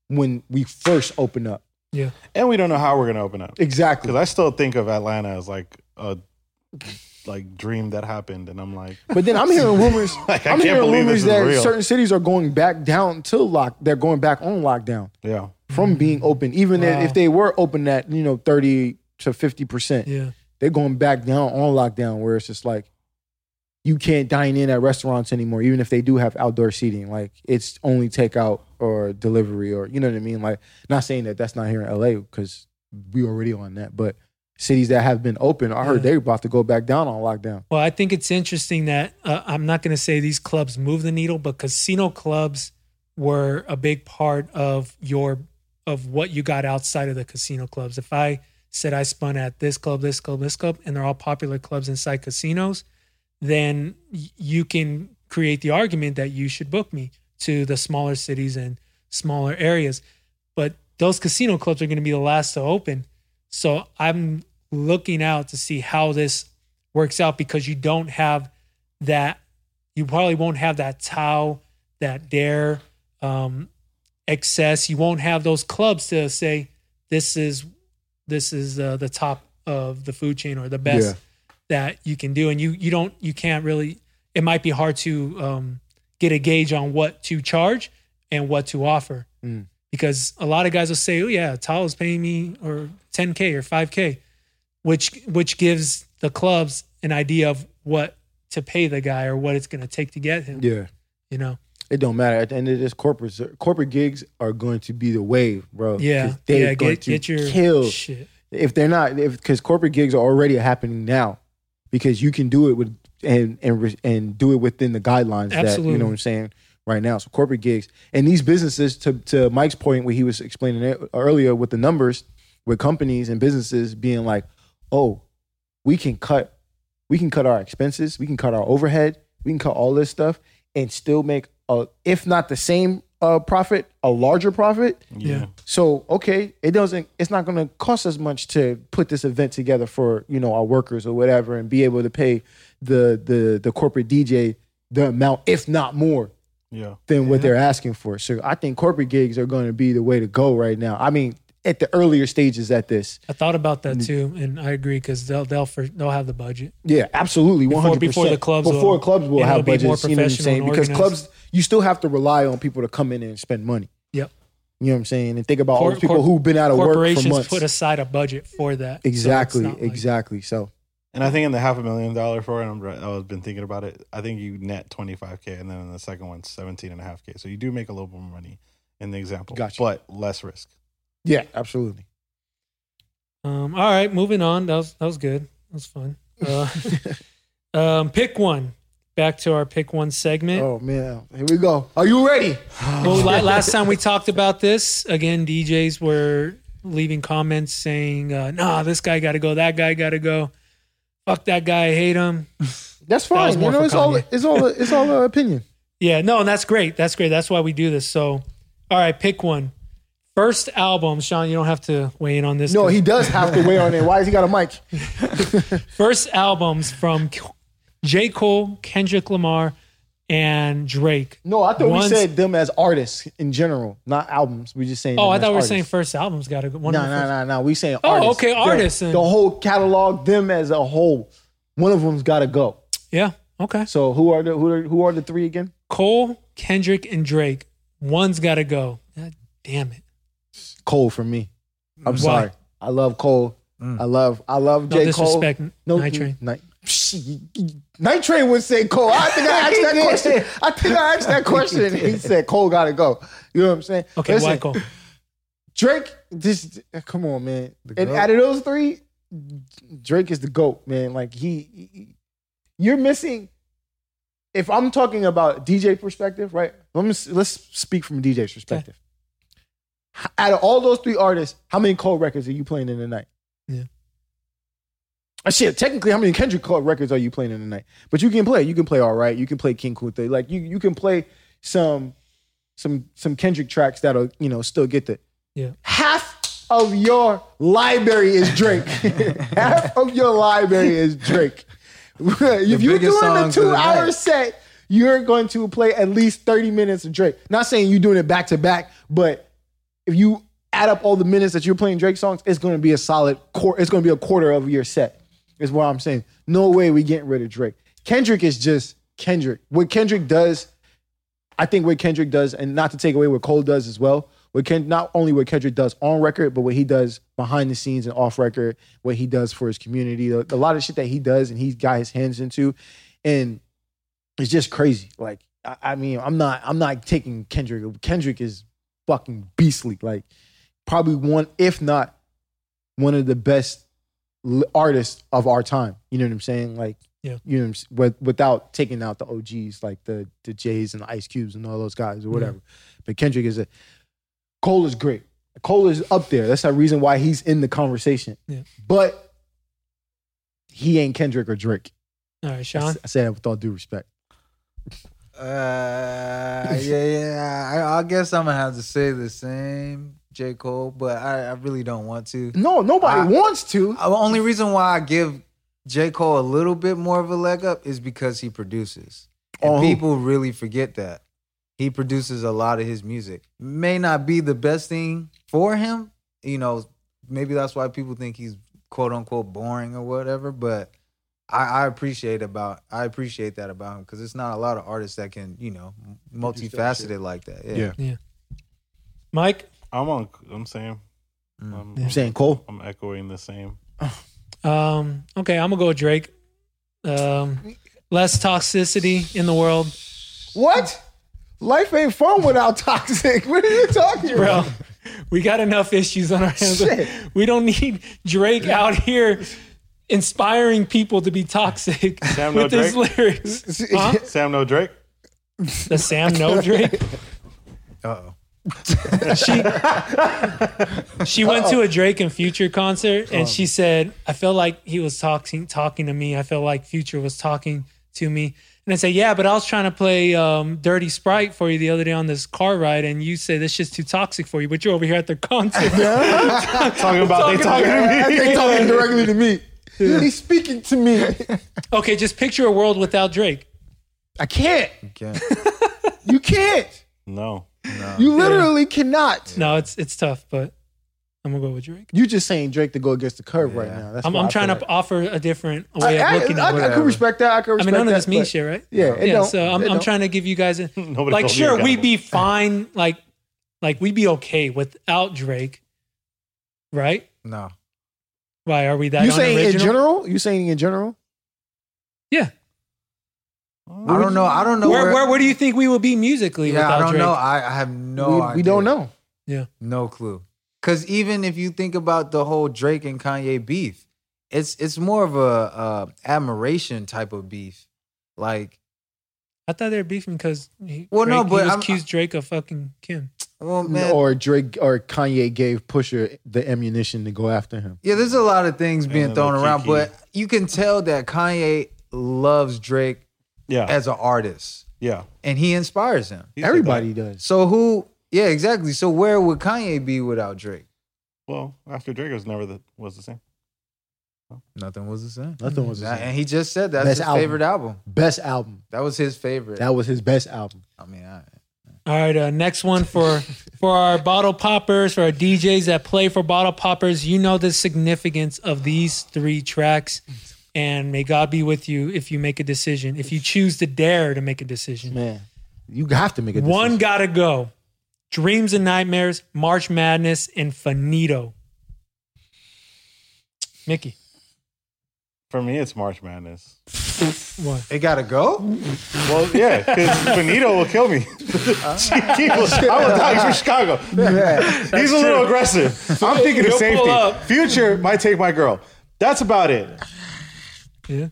when we first open up. Yeah. And we don't know how we're gonna open up Exactly. because I still think of Atlanta as like a like dream that happened, and I'm like, But then I'm hearing rumors. [LAUGHS] Like, I I'm can't hearing believe rumors this is that real. certain cities are going back down to lock. They're going back on lockdown yeah, from being open, even if- Wow. if they were open at you know thirty to fifty percent. Yeah. They're going back down on lockdown, where it's just like you can't dine in at restaurants anymore, even if they do have outdoor seating. Like it's only takeout or delivery, or you know what I mean. Like not saying that that's not here in LA because we already on that, but cities that have been open, I heard Yeah. they're about to go back down on lockdown. Well, I think it's interesting that uh, I'm not going to say these clubs move the needle, but casino clubs were a big part of your of what you got outside of the casino clubs. If I said I spun at this club, this club, this club, and they're all popular clubs inside casinos, then you can create the argument that you should book me to the smaller cities and smaller areas. But those casino clubs are going to be the last to open. So I'm looking out to see how this works out because you don't have that. You probably won't have that Tao, that Dare, um, XS. You won't have those clubs to say this is this is uh, the top of the food chain or the best Yeah. that you can do, and you you don't you can't really. It might be hard to um, get a gauge on what to charge and what to offer Mm. because a lot of guys will say, "Oh yeah, Tao is paying me or 10k or 5k," which which gives the clubs an idea of what to pay the guy or what it's going to take to get him. Yeah. You know, It don't matter. At the end of this, corporate corporate gigs are going to be the wave, bro. Yeah, they're yeah. going Get to get your kill. shit. If they're not, if because corporate gigs are already happening now, because you can do it with and and and do it within the guidelines that you know what I'm saying right now. So corporate gigs and these businesses, to to Mike's point, where he was explaining it earlier with the numbers, with companies and businesses being like, oh, we can cut, we can cut our expenses, we can cut our overhead, we can cut all this stuff, and still make a, if not the same uh, profit, a larger profit. Yeah. So okay, it doesn't. It's not going to cost us much to put this event together for you know our workers or whatever, and be able to pay the the the corporate DJ the amount, if not more, yeah. than what they're asking for. So I think corporate gigs are going to be the way to go right now. I mean, at the earlier stages at this, I thought about that too, and I agree because they'll they'll for, they'll have the budget. yeah, absolutely, one hundred before the clubs before will- clubs will have it'll be more budgets. You know what I'm saying? Because clubs, you still have to rely on people to come in and spend money. Yep. You know what I'm saying? And think about all Cor- those people cor- who've been out of work for Corporations months. put aside a budget for that. So exactly, not like- exactly. So And I think in the half a million dollar for it, I'm, I've been thinking about it. I think you net 25k, and then in the second one, 17 and a half k. So you do make a little bit more money in the example, Gotcha. but less risk. Yeah, absolutely. Um, all right, moving on. That was that was good. That was fun. Uh, [LAUGHS] um, pick one. Back to our pick one segment. Oh man, here we go. Are you ready? Well, last time we talked about this, again, DJs were leaving comments saying, uh, "Nah, this guy got to go. That guy got to go. Fuck that guy. I hate him." That's fine. more You know, it's all it's all it's all opinion. [LAUGHS] Yeah, no, and that's great. That's great. That's why we do this. So, all right, pick one. First album, Sean. You don't have to weigh in on this. No, he does have to weigh on it. Why has he got a mic? [LAUGHS] first albums from J. Cole, Kendrick Lamar, and Drake. No, I thought One's- we said them as artists in general, not albums. We just saying. Oh, I thought we were artists. saying first albums got to go. One No, no, no, no. We saying Oh, artists. okay, The- artists The, whole catalog, them as a whole. One of them's got to go. Yeah. Okay. So who are the who are, who are the three again? Cole, Kendrick, and Drake. One's got to go. God damn it. Cole for me. I'm Why? sorry. I love Cole. Mm. I love I love No J Cole. No, Night Train. Night, Night would say Cole. I think I asked that [LAUGHS] question. I think I asked that [LAUGHS] question. He said Cole got to go. You know what I'm saying? Okay, Listen, why Cole? Drake, this come on, man. And out of those three, Drake is the goat, man. Like he, he- you're missing. If I'm talking about DJ perspective, right? Let me let's speak from DJ's perspective. H- Out of all those three artists, how many Cole records are you playing in the night? Yeah. Uh, shit, technically, how many Kendrick Cole records are you playing in the night? But you can play. You can play all right. You can play King Kunta. Like you, you can play some, some, some Kendrick tracks that'll you know still get the Yeah. half of your library is Drake. [LAUGHS] half of your library is Drake. [LAUGHS] if you're doing a the two-hour set, you're going to play at least 30 minutes of Drake. Not saying you're doing it back to back, but if you add up all the minutes that you're playing Drake songs, it's going to be a solid quarter. It's going to be a quarter of your set. Is what I'm saying. No way we getting rid of Drake. Kendrick is just Kendrick. What Kendrick does, I think what Kendrick does, and not to take away what Cole does as well. What Ken, not only what Kendrick does on record, but what he does behind the scenes and off record, what he does for his community, a, a lot of shit that he does and he's got his hands into, and it's just crazy. Like, I, I mean, I'm not, I'm not taking Kendrick. Kendrick is fucking beastly. Like, probably one, if not one of the best l- artists of our time. You know what I'm saying? Like, Yeah. you know, what I'm with, without taking out the OGs like the the Jays and the Ice Cubes and all those guys or whatever. But Kendrick is a Cole is great. Cole is up there. That's the reason why he's in the conversation. Yeah. But he ain't Kendrick or Drake. All right, I Sean. s- I say that with all due respect. Uh, yeah, yeah. I, I guess I'm gonna have to say the same, J. Cole, but I, I really don't want to. No, nobody I- wants to. The only reason why I give J. Cole a little bit more of a leg up is because he produces. And Oh, people really forget that. He produces a lot of his music. May not be the best thing for him. You know, maybe that's why people think he's quote unquote boring or whatever, but I, I appreciate about I appreciate that about him because it's not a lot of artists that can, you know, Produce that multifaceted like that. Yeah. Yeah. Mike. I'm on. I'm saying. Mm. I'm, I'm saying Cole. I'm echoing the same. [LAUGHS] Um, okay, I'm gonna go with Drake. Um, less toxicity in the world, What? Life ain't fun without [LAUGHS] toxic. What are you talking bro. about? We got enough issues on our hands. Shit. We don't need Drake out here inspiring people to be toxic [LAUGHS] Sam with No his lyrics. [LAUGHS] Huh? Sam No Drake. The Sam No Drake. [LAUGHS] Uh-oh. She she went to a Drake and Future concert and she said, I felt like he was talking talking to me. I felt like Future was talking to me. And I said, Yeah, but I was trying to play um, Dirty Sprite for you the other day on this car ride, and you said this shit's too toxic for you, but you're over here at the concert. Talking about they talking to me. they talking directly to me. He's speaking to me. [LAUGHS] okay, just picture a world without Drake. I can't. Okay. [LAUGHS] You can't. No. No. You literally cannot. No, it's it's tough, but I'm gonna go with Drake. You just saying Drake to go against the curve right Yeah. now. That's I'm, why I'm I trying feel to like- offer a different way I, of looking I, at it. I, I can respect that. I can I respect mean, none of that, this means but- shit, right? Yeah, it yeah. don't. So I'm, It I'm don't. trying to give you guys a, [LAUGHS] Nobody like, told me sure, we'd be fine. Like, like we'd be okay without Drake, right? No. Why are we that You saying in general? You saying in general? yeah. I don't know. I don't know Where, where where do you think we will be musically Yeah, without I don't Drake? know. I, I have no we, idea. we don't know. Yeah, no clue. Because even if you think about the whole Drake and Kanye beef, it's it's more of a, uh admiration type of beef. Like, I thought they were beefing because he, Well, no, but he was I'm- accused Drake of fucking Kim. Well, man, Or Drake or Kanye gave Pusha the ammunition to go after him. yeah, there's a lot of things being then thrown the around, Kiki. but you can tell that Kanye loves Drake Yeah. as an artist, yeah. and he inspires him. He said Everybody does. So who? Yeah, exactly. So where would Kanye be without Drake? Well, after Drake was never the was the same. Nothing was the same. Nothing was the That- same. and he just said that's Best his album. favorite album. Best album. That was his favorite. That was his best album. I mean, I, All right, uh, next one for for our bottle poppers, for our DJs that play for bottle poppers. You know the significance of these three tracks, and may God be with you if you make a decision. If you choose to dare to make a decision, Man, you have to make a decision. one gotta go. Dreams and nightmares, March Madness, and Finito. Mickey, For me, it's March Madness. what? it gotta go. Well, yeah, because Benito will kill me. [LAUGHS] he will, I will die. He's from Chicago. He's a little aggressive. I'm thinking of He'll safety. up. Future might take my girl. That's about it. Yeah,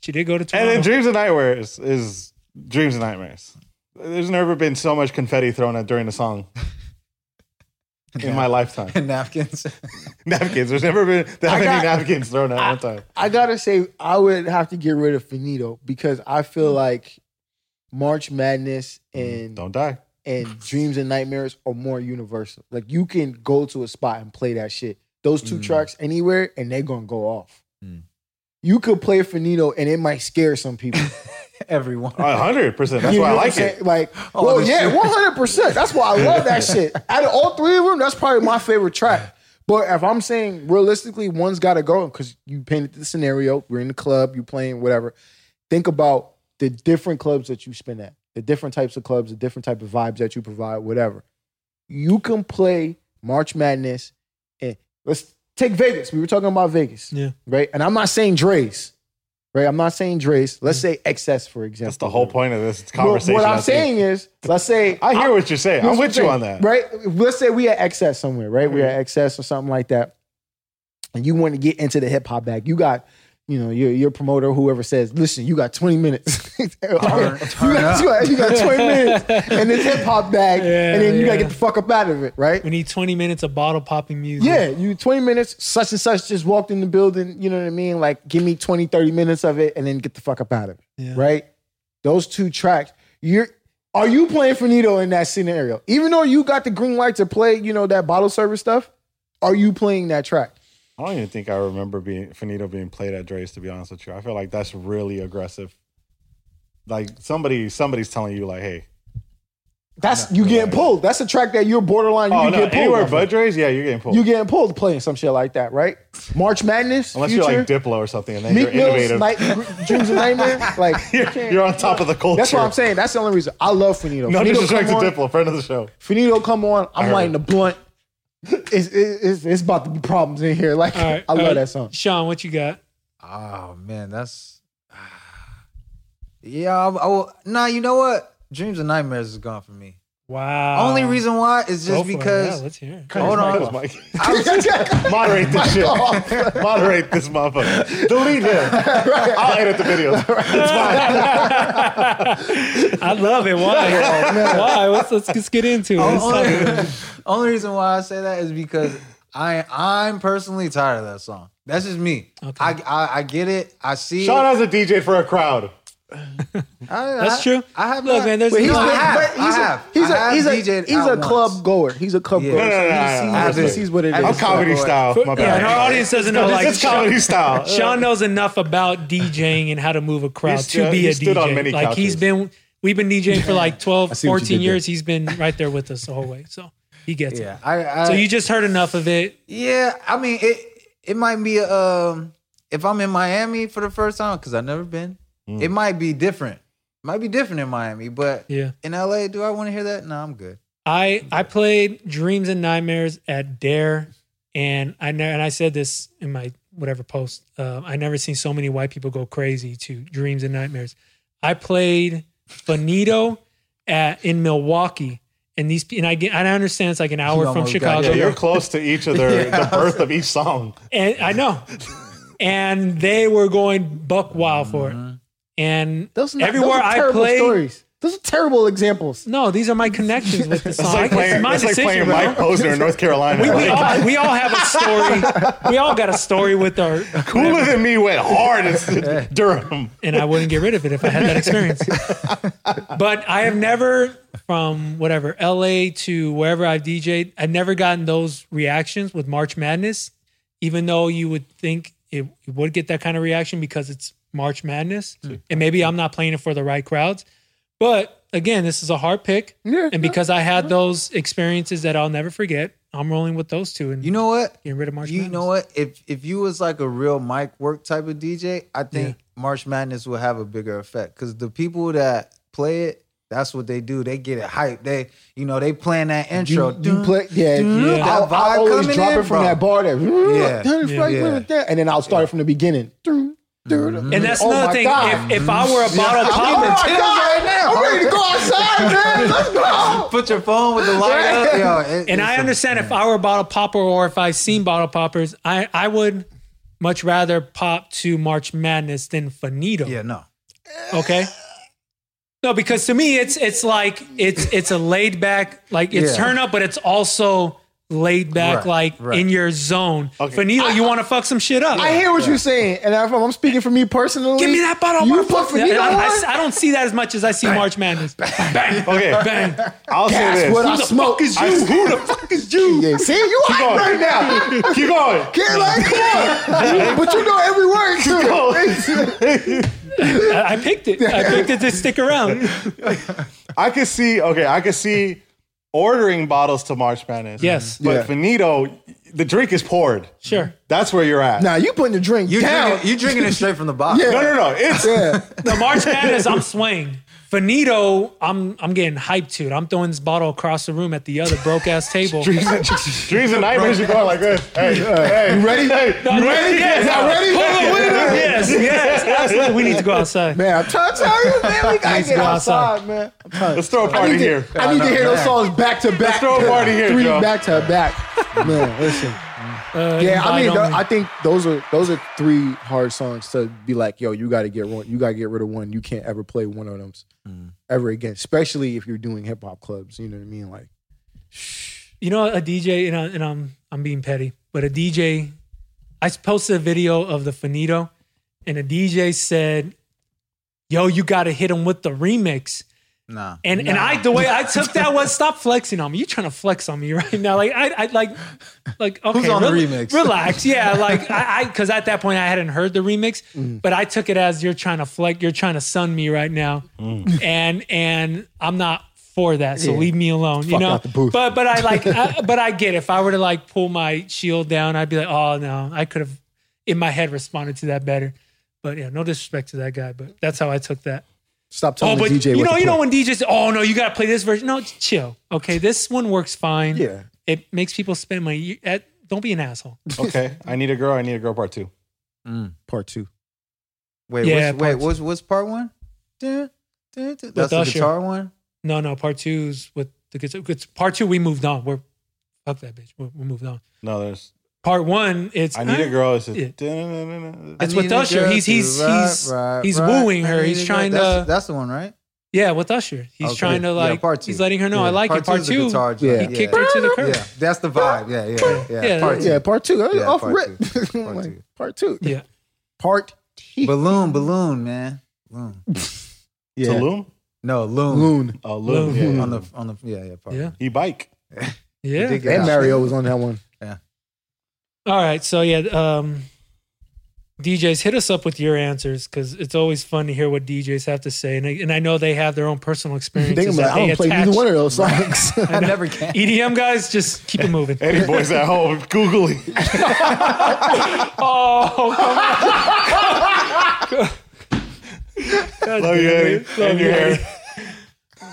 she did go to And Toronto. then Dreams and Nightmares is Dreams and Nightmares. There's never been so much confetti thrown at during the song. In my lifetime. [LAUGHS] napkins. [LAUGHS] napkins. There's never been that many napkins thrown at one time. I gotta say, I would have to get rid of Finito because I feel Mm. like March Madness and Don't die. and [LAUGHS] Dreams and Nightmares are more universal. Like you can go to a spot and play that shit. Those two Mm. tracks anywhere, and they're gonna go off. Mm. You could play Finito, and it might scare some people. [LAUGHS] Everyone. A hundred percent. That's You why I know what like I'm it. Like, [LAUGHS] Oh, well, this yeah, shit. one hundred percent. That's why I love that [LAUGHS] shit. Out of all three of them, that's probably my favorite track. But if I'm saying realistically, one's got to go because you painted the scenario. We're in the club, you're playing whatever. Think about the different clubs that you spin at, the different types of clubs, the different type of vibes that you provide, whatever. You can play March Madness, and let's take Vegas. We were talking about Vegas, Yeah. right? And I'm not saying Drai's, right? I'm not saying Drai's. Let's say XS, for example. That's the whole point of this Well, conversation. what I I'm think. saying is, let's say [LAUGHS] I hear what you're saying. I'm with you on that. right? Let's say we at XS somewhere, right? We mm-hmm. at XS or something like that, and you want to get into the hip hop bag. You got, you know, your your promoter, whoever says, "Listen, you got 20 minutes. [LAUGHS] you, got, turn you, got, you got 20 minutes in this hip hop bag, [LAUGHS] Yeah, and then you gotta get the fuck up out of it, right?" We need 20 minutes of bottle popping music. Yeah, you 20 minutes, such and such just walked in the building, you know what I mean? Like, give me 20, 30 minutes of it and then get the fuck up out of it. Yeah. Right? Those two tracks, you're are you playing Finito in that scenario? Even though you got the green light to play, you know, that bottle service stuff, are you playing that track? I don't even think I remember being Finito being played at Drai's. To be honest with you, I feel like that's really aggressive. Like somebody, somebody's telling you, like, "Hey, That's you getting pulled. That's a track that you're borderline. You oh can no, get pulled. anywhere but. Drai's, yeah, you're getting pulled." You getting pulled playing some shit like that, right? March Madness, Unless Future, you're like Diplo or something, and then Meek you're Mill's innovative. Night, Dreams and Nightmare. [LAUGHS] Like you can't- you're on top of the culture. That's what I'm saying. That's the only reason I love Finito. No Finito disrespect to come Diplo, friend of the show. Finito come on, I'm lighting it. the blunt. It's, it's, it's about to be problems in here. Like All right. I love right. that song. Sean, what you got? Oh man, that's [SIGHS] yeah. I, I will. Nah, you know what? Dreams and nightmares is gone for me. Wow. Only reason why is just for it. because Yeah, let's hear it. Hold on. Michael's [LAUGHS] mic. [LAUGHS] Moderate this shit. [LAUGHS] Moderate this motherfucker. Delete him. I'll edit the video. It's fine. I love it. Why? Why? Let's, let's just get into it. Let's talk about it. only, only reason why I say that is because I I'm personally tired of that song. That's just me. Okay. I, I I get it. I see. Sean it. has a DJ for a crowd. I, That's true. I have Look, not- man, there's But he's, no, I a, have, but I he's have. a he's I a he's a he's a club once. goer. He's a club Yeah. goer. So no, he no, sees, no. he sees what it I'm I'm comedy style. My yeah, and bad. our audience doesn't know. Like it's comedy style. Sean knows enough about DJing and how to move a crowd He's to be a DJ. like he's couches. been, we've been DJing for like 12, [LAUGHS] I see what you 14 years. He's been right there with us the whole way. So he gets Yeah, it. I, I So you just heard enough of it. Yeah, I mean it. It might be um if I'm in Miami for the first time because I've never been. It might be different. Might be different in Miami, but Yeah. in LA, do I want to hear that? No, I'm good. I I played Dreams and Nightmares at Dare, and I ne- and I said this in my whatever post. Uh, I never seen so many white people go crazy to Dreams and Nightmares. I played Finito at in Milwaukee, and these and I get and I understand it's like an hour You from Chicago, Yeah, you're close to each of [LAUGHS] their Yeah. the birth of each song. and I know, and they were going buck wild for it, and Those are not- everywhere those are I terrible played. stories. Those are terrible examples. No, these are my connections with the It's song. like playing, it's my it's like decision, playing bro. Mike Posner in North Carolina. we, we, Like, all, we all have a story. We all got a story with our, Cooler than me went hard in Durham. and I wouldn't get rid of it if I had that experience. but I have never, from whatever LA to wherever I've DJed, I've never gotten those reactions with March Madness. Even though you would think it, it would get that kind of reaction because it's March Madness, hmm. and maybe I'm not playing it for the right crowds. But again, this is a hard pick, Yeah. and because I had those experiences that I'll never forget, I'm rolling with those two and You know what? getting rid of March. Madness. You Madness. know what? If if you was like a real mic work type of DJ, I think March Madness will have a bigger effect because the people that play it, that's what they do. They get it hyped. They, you know, they playing that intro. you Dun, play, yeah, dun, yeah. that I'll, vibe I'll always drop in, it from bro. that bar there. Yeah, Yeah. And then I'll start it from the beginning. Dun, dun, dun. And that's Oh another thing. God. If, if I mm-hmm. were a bottle Oh popper, my God. I'm ready to go outside, man. Let's go. [LAUGHS] Put your phone with the light up, yo. it- and I I a- understand if I were a bottle popper or if I seen bottle poppers, I, I would much rather pop to March Madness than Finito. Yeah, no. Okay. No, because to me it's it's like it's it's a laid back like it's Yeah. turn up, but it's also laid back, Right, like right. in your zone. Okay. Finito, you want to fuck some shit up. I hear what you're saying, and if I'm speaking for me personally. Give me that bottle. You Mark. put Finito Yeah, I, on? I, I don't see that as much as I see March Madness. Bang, Okay, bang. I'll say That's this. what I Who the smoke. fuck is you? Who the fuck is you? Yeah, see, you Keep hot going. right now. Keep going. Can't like, come on. but you know every word too. I, I picked it. I picked it to stick around. I could see. Okay, I could see ordering bottles to March Madness. Yes. but Yeah. Finito, the drink is poured. Sure. That's where you're at. now you putting the drink You down. drinking, you drinking it straight from the bottle. Yeah. No, no, no. It's yeah. The March Madness, I'm swaying. Finito, I'm I'm getting hyped to it. I'm throwing this bottle across the room at the other broke ass [LAUGHS] table. dreams and, dreams and nightmares. You're going like this. Hey, [LAUGHS] hey, You ready? Hey, I'm you ready? Yes. Y'all ready? Hold on, wait a. [LAUGHS] Yes, yes, absolutely. We need to go outside. Man, I'm trying to tell you, man. We gotta Let's get go outside, outside. man. Let's throw a I party need to, here. I need to hear those songs back to back. Let's throw a party here, Three Joe. back to back. Man, listen. Uh, Yeah, I mean, th- I think those are those are three hard songs to be like, yo, you got to get one. You got to get rid of one. You can't ever play one of them ever again, especially if you're doing hip hop clubs. You know what I mean? Like, shh. you know, a DJ, and, I, and I'm I'm being petty, but a DJ, I posted a video of the Finito, and a DJ said, "Yo, you got to hit him with the remix." Nah. And and I the way I took that was stop flexing on me. You're trying to flex on me right now? Like I I like like okay, on the remix? [LAUGHS] Relax, yeah. Like I I because at that point I hadn't heard the remix, Mm. but I took it as you're trying to flex. You're trying to sun me right now, and and I'm not for that. So Yeah. leave me alone. you know. out the booth. But but I like I, [LAUGHS] but I get it. if I were to like pull my shield down, I'd be like, oh no, I could have in my head responded to that better. But yeah, no disrespect to that guy, but that's how I took that. Stop Oh, telling but the DJ you what know, to you know when DJs say, "Oh no, you got to play this version." No, chill. Okay, this one works fine. Yeah. it makes people spend money. You- eh, Don't be an asshole. [LAUGHS] Okay, I need a girl. I need a girl. Part two. Part two. Wait, Yeah, which, wait, part- what's what's part one? Dun, dun, dun. That's the Usher. guitar one. No, no, part two's with the guitar. Part two, we moved on. We're fuck that bitch. We're, we moved on. No, there's. Part one, it's I need a girl. It's just. Yeah. It's with Usher. He's- he's- rock, he's- rock, he's rock. wooing her. He's trying that's, to- That's the one, right? Yeah, with Usher. He's Okay. trying to Yeah, like. part two. He's letting her know I like part it. Part is the two, guitar he joint. kicked her to the curb. Yeah, that's the vibe. Yeah, yeah, yeah. Yeah. Part two. Yeah, part two. Yeah, off part rip. two. Part [LAUGHS] two. part two. Yeah. Part T. Balloon, balloon, man. Balloon. [LAUGHS] Yeah. Tulum? No, loon. Loon. Oh, Loon. Yeah, yeah. On the on the yeah yeah part. Yeah. He bike. [LAUGHS] Yeah. Dig And. Mario was on that one. All right. So yeah, um, DJs hit us up with your answers because it's always fun to hear what DJs have to say, and I, and I know they have their own personal experiences. Think about it. I don't they play attach. neither one of those songs. [LAUGHS] I never can. EDM guys, just keep it [LAUGHS] moving. Any boys at home googly. [LAUGHS] oh, come on. God Love you, damn Eddie. Love And your you, hair.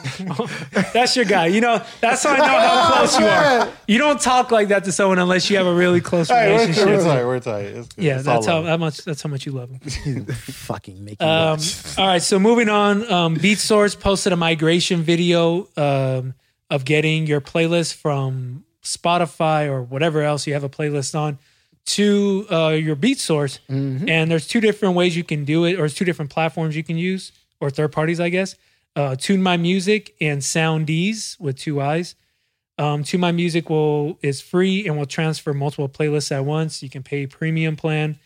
Eddie. [LAUGHS] That's your guy. You know, that's how I know how close you are. [LAUGHS] You don't talk like that to someone unless you have a really close Hey, we're, relationship. we're tight. We're tight. It's good. Yeah, It's that's all how, love. how much that's how much you love him. [LAUGHS] Fucking making Um, all right, so moving on. Um, Beat Source posted a migration video um, of getting your playlist from Spotify or whatever else you have a playlist on to uh, your Beat Source. And there's two different ways you can do it, or there's two different platforms you can use, or third parties, I guess. Uh, Tune My Music and Soundiiz with two eyes. Um, Tune My Music will is free and will transfer multiple playlists at once. You can pay premium plan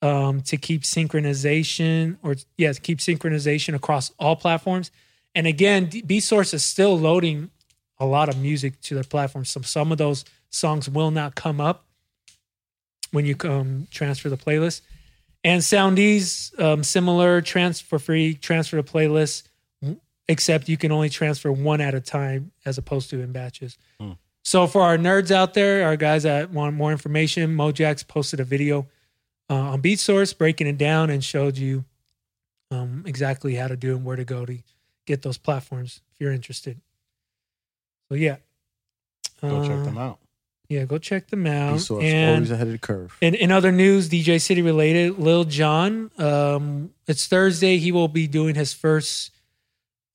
um, to keep synchronization or yes, keep synchronization across all platforms. And again, B Source is still loading a lot of music to their platform. So some of those songs will not come up when you um, transfer the playlist. And Soundiiz, um, similar transfer free, transfer to playlist, except you can only transfer one at a time as opposed to in batches. So for our nerds out there, our guys that want more information, Mojax posted a video uh, on BeatSource breaking it down and showed you um, exactly how to do and where to go to get those platforms if you're interested. So yeah, Go check Uh, them out. Yeah, go check them out. And always ahead of the curve. in, in other news, DJ City related, Lil Jon. Um, it's Thursday. He will be doing his first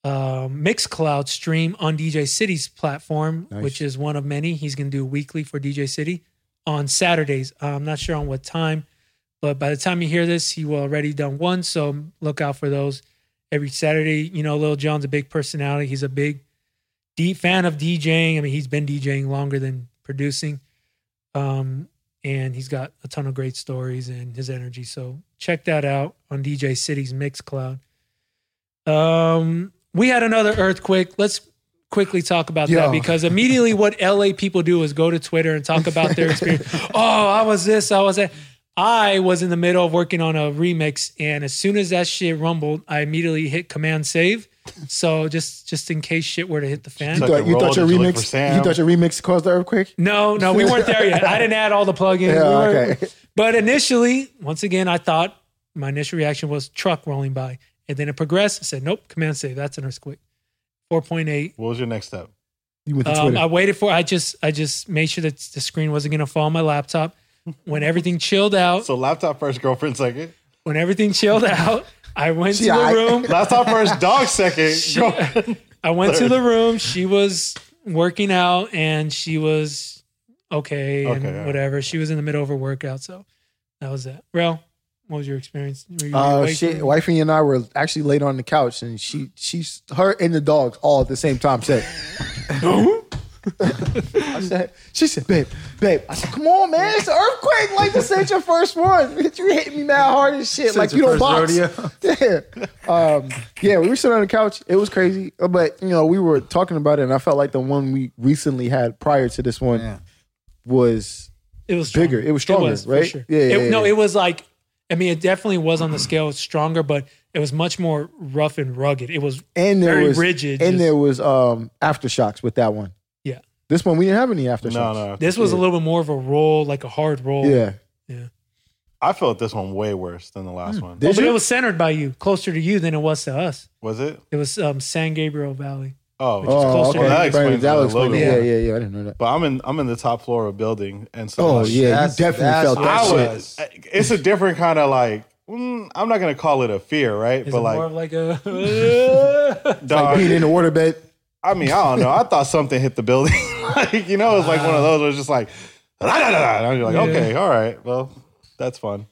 um, Mixcloud stream on DJ City's platform, Nice. which is one of many. He's going to do weekly for DJ City on Saturdays. I'm not sure on what time, but by the time you hear this, he will already done one. So look out for those every Saturday. You know, Lil Jon's a big personality. He's a big deep fan of DJing. I mean, he's been DJing longer than producing. Um, and he's got a ton of great stories and his energy. So check that out on DJ City's Mixcloud. Um, we had another earthquake. Let's quickly talk about Yo. that because immediately what LA people do is go to Twitter and talk about their experience. [LAUGHS] oh, I was this, I was that. I was in the middle of working on a remix, and as soon as that shit rumbled, I immediately hit Command Save. So just just in case shit were to hit the fan. You thought, you thought your did you remix. You thought your remix caused the earthquake. No, no, we weren't there yet. I didn't add all the plugins. Yeah, We okay. But initially, once again, I thought my initial reaction was truck rolling by, and then it progressed. I said, "Nope, command save. That's an earthquake." Four point eight. What was your next step? You went to Um, I waited for. I just, I just made sure that the screen wasn't going to fall on my laptop. When everything chilled out, So laptop first, girlfriend second. when everything chilled out, I went See, to the I- room. [LAUGHS] Laptop first, dog second. girlfriend. [LAUGHS] I went to the room. She was working out and she was okay, Okay, and all right. whatever. She was in the middle of her workout, so that was that. Rel, what was your experience? Were you Uh, awake she, from- wifey and I were actually laid on the couch, and she, she's her and the dogs all at the same time said, [LAUGHS] I said, she said, babe, babe. I said, come on, man, it's an earthquake. Like this ain't your first one. You hitting me mad hard and shit. like you don't first box. [LAUGHS] yeah. Um, yeah, we were sitting on the couch. It was crazy, but you know, we were talking about it, and I felt like the one we recently had prior to this one Yeah. was It was bigger. It was stronger, for right? sure. Yeah, yeah, It- No, yeah. it was like. I mean, it definitely was on the scale stronger, but it was much more rough and rugged. It was and there very was rigid. and just- there was um aftershocks with that one. Yeah. This one we didn't have any aftershocks. No, no. this was a little bit more of a roll, like a hard roll. Yeah. Yeah. I felt this one way worse than the last one. Oh, Did but it was centered by you, closer to you than it was to us. Was it? It was um, San Gabriel Valley. Oh, is Oh, closer okay. to- That explains That a explains little it. Yeah, yeah, yeah. I didn't know that. but I'm in I'm in the top floor of a building, and so Oh like, yeah, That's- you definitely that's felt that I shit. was. It's a different kind of like. mm, I'm not gonna call it a fear, right? Is but it like, more of like a [LAUGHS] Like being in the waterbed. I mean, I don't know. I thought something hit the building. [LAUGHS] like, you know, it's like one of those where it's just like, "La, la, la, la," and you're like, Yeah. okay, all right, well, that's fun.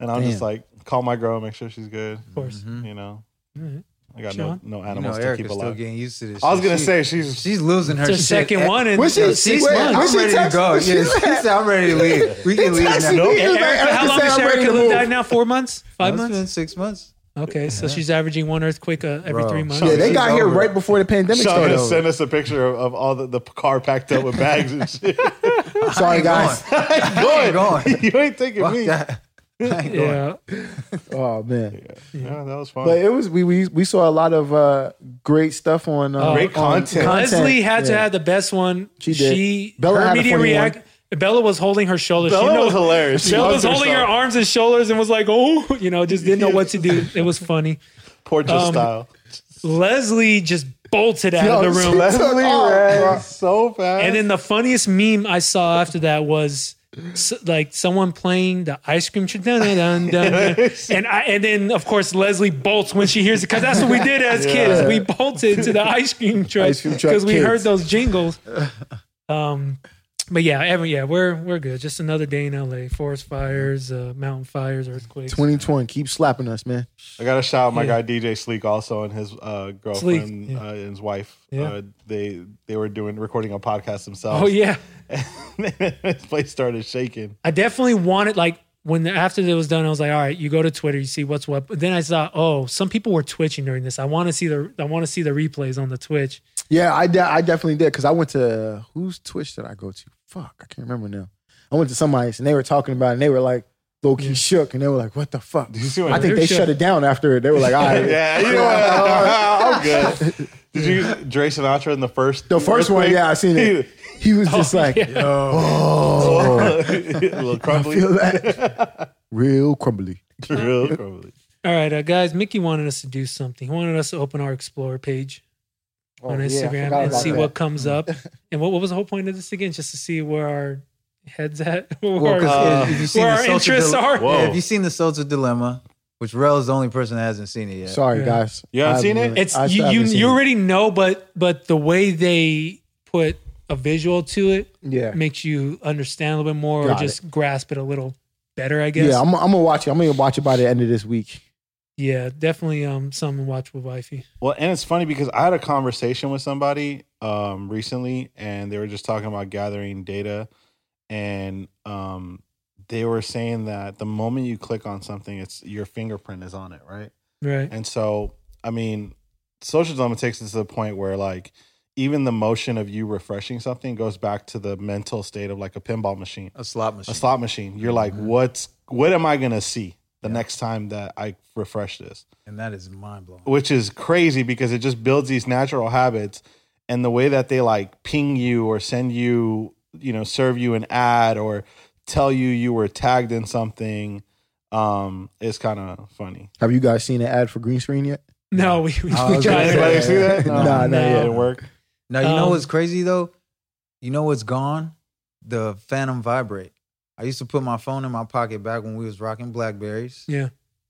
And I'm just like, call my girl, make sure she's good. Of course. You know, Alright. I got Sean? no no You know, animals to Erica's keep still alive. getting used to this. I was shit. gonna She- say she's she's losing her. It's her shit. second one in What's she- six she- months. I'm she ready to go. what's she she said, I'm ready to leave. We can leave now. me. And Like, Erica, how long said has I'm ready Erica to lived out now? Four months? Five It's months? been six months. Okay, so she's averaging one earthquake uh, every Bro. three months. Yeah, they She's got here right before the pandemic Sean started. just sent us a picture of, of all the, the car packed up with bags and [LAUGHS] shit. Sorry, guys. I ain't going. [LAUGHS] [LAUGHS] you ain't thinking Fuck me. that. [LAUGHS] I ain't going. Yeah. [LAUGHS] Oh man, Yeah, that was fun. but it was we we, we saw a lot of uh, great stuff on uh, Great on content. Leslie had to have the best one. She did. She Bella her had a immediate funny react. Bella was holding her shoulders. Bella she was hilarious. She Bella loved was holding her arms and shoulders and was like, "Oh," [LAUGHS] you know, just didn't know what to do. It was funny. Portrait um, style. Leslie just bolted out Yo, of the room. Leslie off, ran so fast. And then the funniest meme I saw after that was s- like someone playing the ice cream truck, dun, dun, dun, [LAUGHS] and I, and then of course Leslie bolts when she hears it because that's what we did as kids. We bolted to the ice cream truck Ice cream truck because we kids. heard those jingles. [LAUGHS] Um, but yeah, every yeah, we're we're good. Just another day in LA. Forest fires, uh, mountain fires, earthquakes. 2020. Keep slapping us, man. I got to shout out my Yeah. guy DJ Sleek also and his uh, girlfriend Sleek, yeah. uh, and his wife. Yeah. Uh, they they were doing recording a podcast themselves. Oh yeah, [LAUGHS] his place started shaking. I definitely wanted like when the, after it was done, I was like, all right, you go to Twitter, you see what's what. But then I saw, oh, some people were twitching during this. I want to see the I want to see the replays on the Twitch. Yeah, I de- I definitely did because I went to whose Twitch did I go to? Fuck, I can't remember now. I went to somebody's and they were talking about it and they were like low key shook and they were like, "What the fuck?" [LAUGHS] Did you see what I think They're shook. shut it down after it. They were like, "All right." [LAUGHS] Yeah, you know what? [LAUGHS] I'm good. Did you Dre Sinatra in the first The first one, yeah, I seen it. He was just like, yeah. "Oh, a little I feel that." Real crumbly. Real crumbly. All right, uh, guys. Mickey wanted us to do something. He wanted us to open our Explorer page Oh, on Instagram forgot and see that. what comes up. [LAUGHS] and what, what was the whole point of this again? Just to see where our heads at, where, [LAUGHS] Well, our- if- if where our interests dile- are. Whoa. Yeah, if you've seen the Social Dilemma, which Rel is the only person that hasn't seen it yet. Sorry, Yeah. guys. You haven't seen it? It's I you. still You, haven't seen you it. already know, but but the way they put a visual to it Yeah. makes you understand a little bit more, or Got just grasp it a little better. I guess. Yeah, I'm, I'm gonna watch it. I'm gonna watch it by the end of this week. Yeah, definitely um something to watch with wifey. Well, and it's funny because I had a conversation with somebody um recently and they were just talking about gathering data and um they were saying that the moment you click on something it's your fingerprint is on it, right? Right. And so, I mean, social dilemma takes us to the point where like even the motion of you refreshing something goes back to the mental state of like a pinball machine, A slot machine. a slot machine. You're like, what's what am I gonna see the next time that I refresh this? and that is mind blowing. which is crazy because it just builds these natural habits and the way that they like ping you or send you you know serve you an ad or tell you you were tagged in something um is kind of funny Have you guys seen an ad for green screen yet? No, we, we, I we was tried gonna anybody see that Nah, not No. it didn't work Now you know Um, what's crazy though? You know what's gone? The Phantom Vibrate. I used to put my phone in my pocket back when we was rocking Blackberries. Yeah.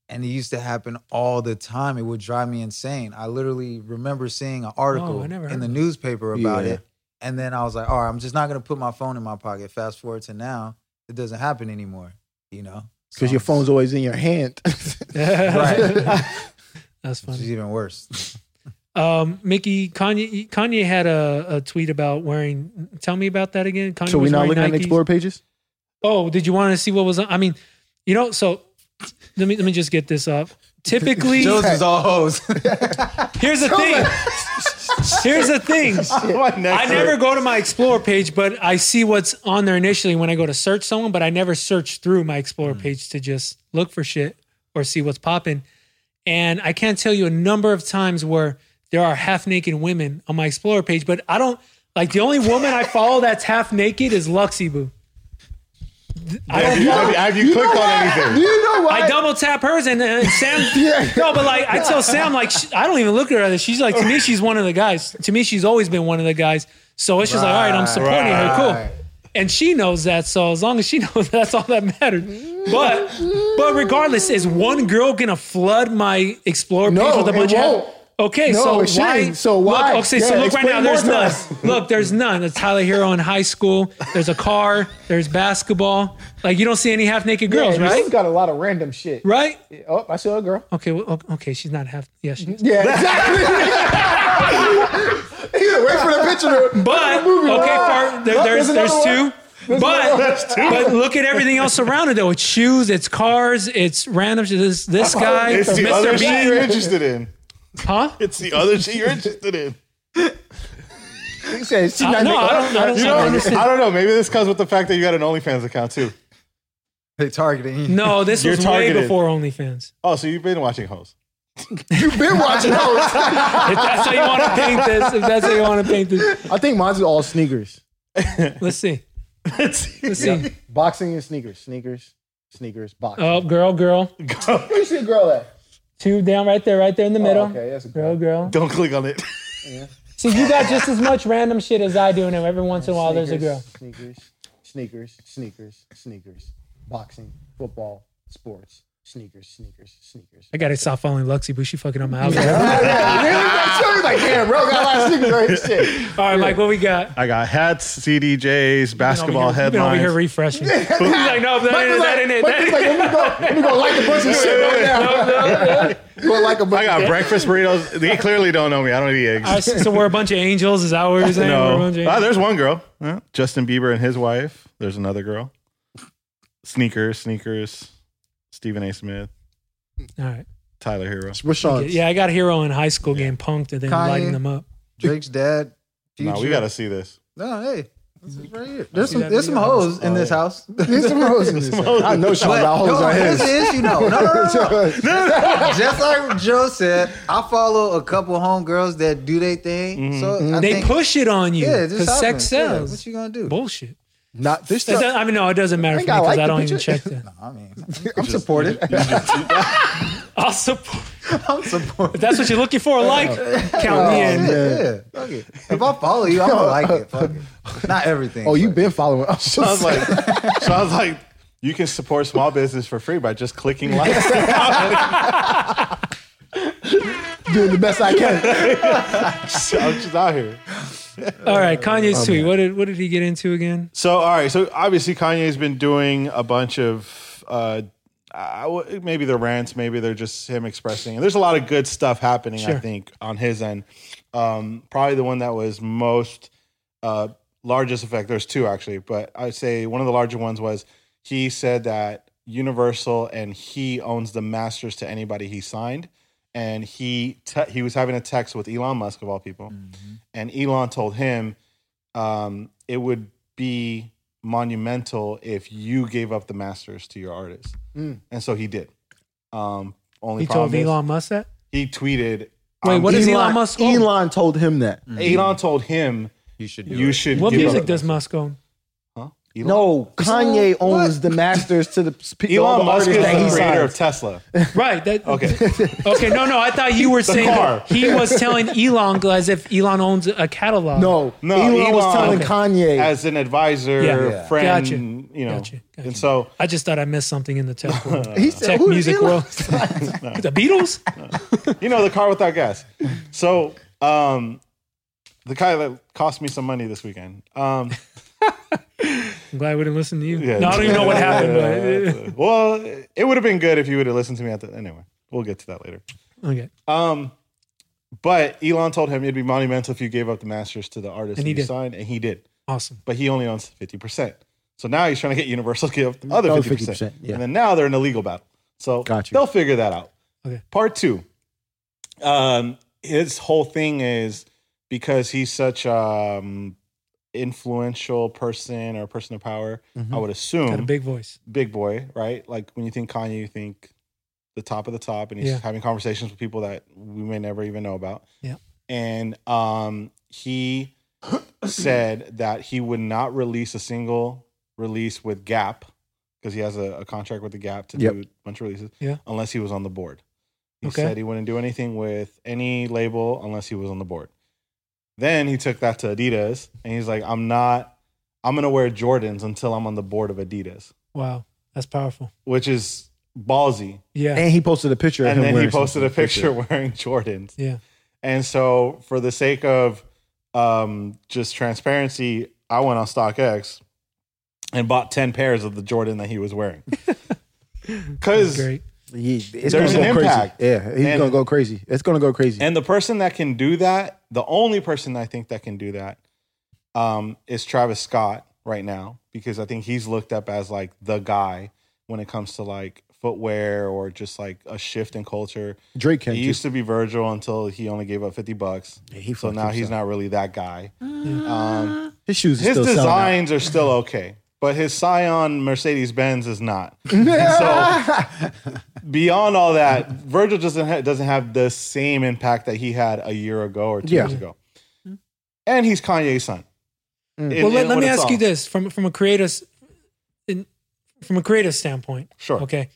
And it used to happen all the time. It would drive me insane. I literally remember seeing an article Oh, in the of newspaper about Yeah. it. And then I was like, all right, I'm just not gonna put my phone in my pocket. Fast forward to now, it doesn't happen anymore. You know? Because your So- phone's always in your hand. [LAUGHS] Right. That's Which is funny. even worse. Um, Mickey, Kanye, Kanye had a, a tweet about wearing. Tell me about that again. Kanye so we're was not wearing looking at Nikes. Explorer pages? Oh, did you want to see what was? on? I mean, you know. So let me let me just get this up. Typically, [LAUGHS] Joe's is all hoes. [LAUGHS] [LAUGHS] here's the thing. Here's the thing. I never go to my Explorer page, but I see what's on there initially when I go to search someone, but I never search through my Explorer mm. page to just look for shit or see what's popping. And I can't tell you a number of times where there are half naked women on my Explorer page, but I don't like the only woman I follow that's half naked is Luxy Boo. I have you, follow- have you, have you clicked on anything You know what? I double tap hers and, uh, and Sam. [LAUGHS] No, but like I tell Sam, like sh I don't even look at her. She's like to me, [LAUGHS] she's one of the guys. To me, she's always been one of the guys. So it's just like, all right, I'm supporting her. Cool. And she knows that. So as long as she [LAUGHS] knows, that's all that matters. But but regardless, is one girl gonna flood my Explorer No, page with a it bunch of? Okay, No, so why? So why? Look, okay, so look right now. There's none. [LAUGHS] Look, there's none. There's Tyler Herro in high school. There's a car. There's basketball. Like you don't see any half naked girls, Yeah, right? Got a lot of random shit. Right? Oh, I saw a girl. Okay, well, okay, she's not half. Yeah, she is. Yeah, exactly. [LAUGHS] yeah, wait for the picture. To, But okay, far, there, Look, there's there's there's two. But but look at everything else around it though. It's shoes, it's cars, it's random. This this oh, guy, it's the other Mr. shit you're Bean, interested in huh? it's the other shit you're interested in He said she's not no, I don't- I don't- you know don't understand. I don't know maybe this comes with the fact that you got an OnlyFans account too they targeting you. No, this You're was targeted. way before OnlyFans. oh so you've been watching hoes [LAUGHS] You've been watching those. [LAUGHS] If that's how you want to paint this, if that's how you want to paint this, I think mine's all sneakers. [LAUGHS] let's see. Let's see. Boxing and sneakers. Sneakers, sneakers, boxing. Oh, girl, girl, Where you see a girl at? Two down right there, right there in the oh, middle. Oh, okay, that's a Girl, girl. girl. don't click on it See, you got just as much random shit as I do, and every once in a while there's a girl. Sneakers, sneakers, sneakers, sneakers, boxing, football, sports, sneakers, sneakers, sneakers. I gotta stop following Luxy, but she fucking on my algorithm. [LAUGHS] yeah, yeah. Really? like, damn, bro, got a lot of sneakers right here. Shit. All right, Mike, what we got? I got hats, CDJs, basketball You've been over here headlines. refreshing. [LAUGHS] He's like, no, that ain't it. That ain't it. Mike was like, let me go, let me go like a bunch of shit right now. Go like a bunch I got breakfast burritos. They clearly don't know me. I don't eat eggs. All right, so so we're a bunch of angels. Is that what you're saying? We're a no. bunch of Ah, angels? there's one girl. Yeah. Justin Bieber and his wife. There's another girl. Sneakers, sneakers. Stephen A. Smith, All right. Tyler Herro. What's Sean? Yeah, I got Herro in high school getting punked and then Kanye. lighting them up. Drake's dad. [LAUGHS] No, we got to see this. No, hey. This is right here. There's some that there's some video? hoes in this oh. house. [LAUGHS] There's some hoes in this. [LAUGHS] house. I know Sean But got hoes no, on here's his. the issue. No, no, no, no, no. Just like Joe said, I follow a couple homegirls that do their thing. Mm-hmm. So I They think, push it on you yeah, it because just sex happens. Yeah, sells. what you gonna do? Bullshit. Not this It stuff. doesn't- I mean, no, it doesn't matter I for think me I because like I don't even check [LAUGHS] that. I mean, [LAUGHS] I'm supported. [LAUGHS] I'll support. I'm supporting. If that's what you're looking for, a like, count me oh, in. man. Yeah, fuck it. If I follow you, I'm gonna like it. Fuck it. Not everything. Oh, you've been following. I was So I was like, so I was like, you can support small business for free by just clicking like. doing the best I can. I'm just out here. All right, Kanye's tweet. What did what did he get into again? So all right, so obviously Kanye's been doing a bunch of uh w- maybe they're rants, maybe they're just him expressing. And there's a lot of good stuff happening, I think, on his end. Um, probably the one that was most uh, largest effect. There's two actually, but I'd say one of the larger ones was he said that Universal and he owns the masters to anybody he signed, and he te- he was having a text with Elon Musk of all people, and Elon told him um, it would be monumental if you gave up the masters to your artists, Mm. and so he did. Um, only He told is Elon Musk that. he tweeted. Wait, um, what does Elon Musk own? Elon told him that. Elon told him You should do you it. should. What give music up- does Musk own? Huh? Elon? No, Kanye owns the masters to the [LAUGHS] p- all Elon the Musk is artists that he the creator of. Tesla. [LAUGHS] Right. That, Okay. [LAUGHS] Okay. No, no. I thought you were saying car. he was telling Elon as if Elon owns a catalog. No, No, Elon, was telling Okay. Kanye. as an advisor, Yeah. Yeah. friend, Gotcha. you know. Gotcha. Gotcha. And so I just thought I missed something in the tech world. he said, tech "Who is music Elon?" world. the Beatles. you know the car without gas. So um the car that cost me some money this weekend. Um I'm glad we didn't listen to you. yeah. No, I don't even know what happened. Yeah. [LAUGHS] well, it would have been good if you would have listened to me at the anyway. We'll get to that later. Okay. Um but Elon told him it'd be monumental if you gave up the masters to the artist And that he did. signed, and he did. Awesome. But he only owns fifty percent. So now he's trying to get Universal to give up the other Other fifty percent. 50%, yeah. And then now they're in a legal battle. So Got you. they'll figure that out. Okay. Part two. Um, his whole thing is because he's such um influential person or person of power. I would assume Got a big voice. big boy, right? Like when you think Kanye, you think the top of the top, and he's Yeah. having conversations with people that we may never even know about. Yeah. And um, he [COUGHS] said that he would not release a single release with Gap because he has a, a contract with the Gap to Yep. do a bunch of releases. Yeah. Unless he was on the board. He Okay. said he wouldn't do anything with any label unless he was on the board. Then he took that to Adidas and he's like, I'm not, I'm going to wear Jordans until I'm on the board of Adidas, Wow. That's powerful. which is ballsy. Yeah. and he posted a picture. of And him then he posted a something. picture [LAUGHS] wearing Jordans. yeah. And so, for the sake of um, just transparency, I went on StockX and bought 10 pairs of the Jordan that he was wearing. [LAUGHS] [LAUGHS] Because Great. He- it's There's gonna an go impact. crazy. Yeah, he's And- gonna go crazy. It's gonna go crazy. And the person that can do that, the only person I think that can do that, um, is Travis Scott right now because I think he's looked up as like the guy when it comes to like footwear or just like a shift in culture. Drake can He too. used to be Virgil until he only gave up fifty bucks. Yeah, he So fucked now he's himself. not really that guy. Um, His shoes. Are his still selling out. designs are still okay, but his Scion Mercedes Benz is not. [LAUGHS] So beyond all that, Virgil doesn't ha- doesn't have the same impact that he had a year ago or two Yeah. years ago. And he's Kanye's son. Mm. In- well, let, in let what me it's ask you all. this from from a creative, in, from a creative standpoint. Sure. Okay.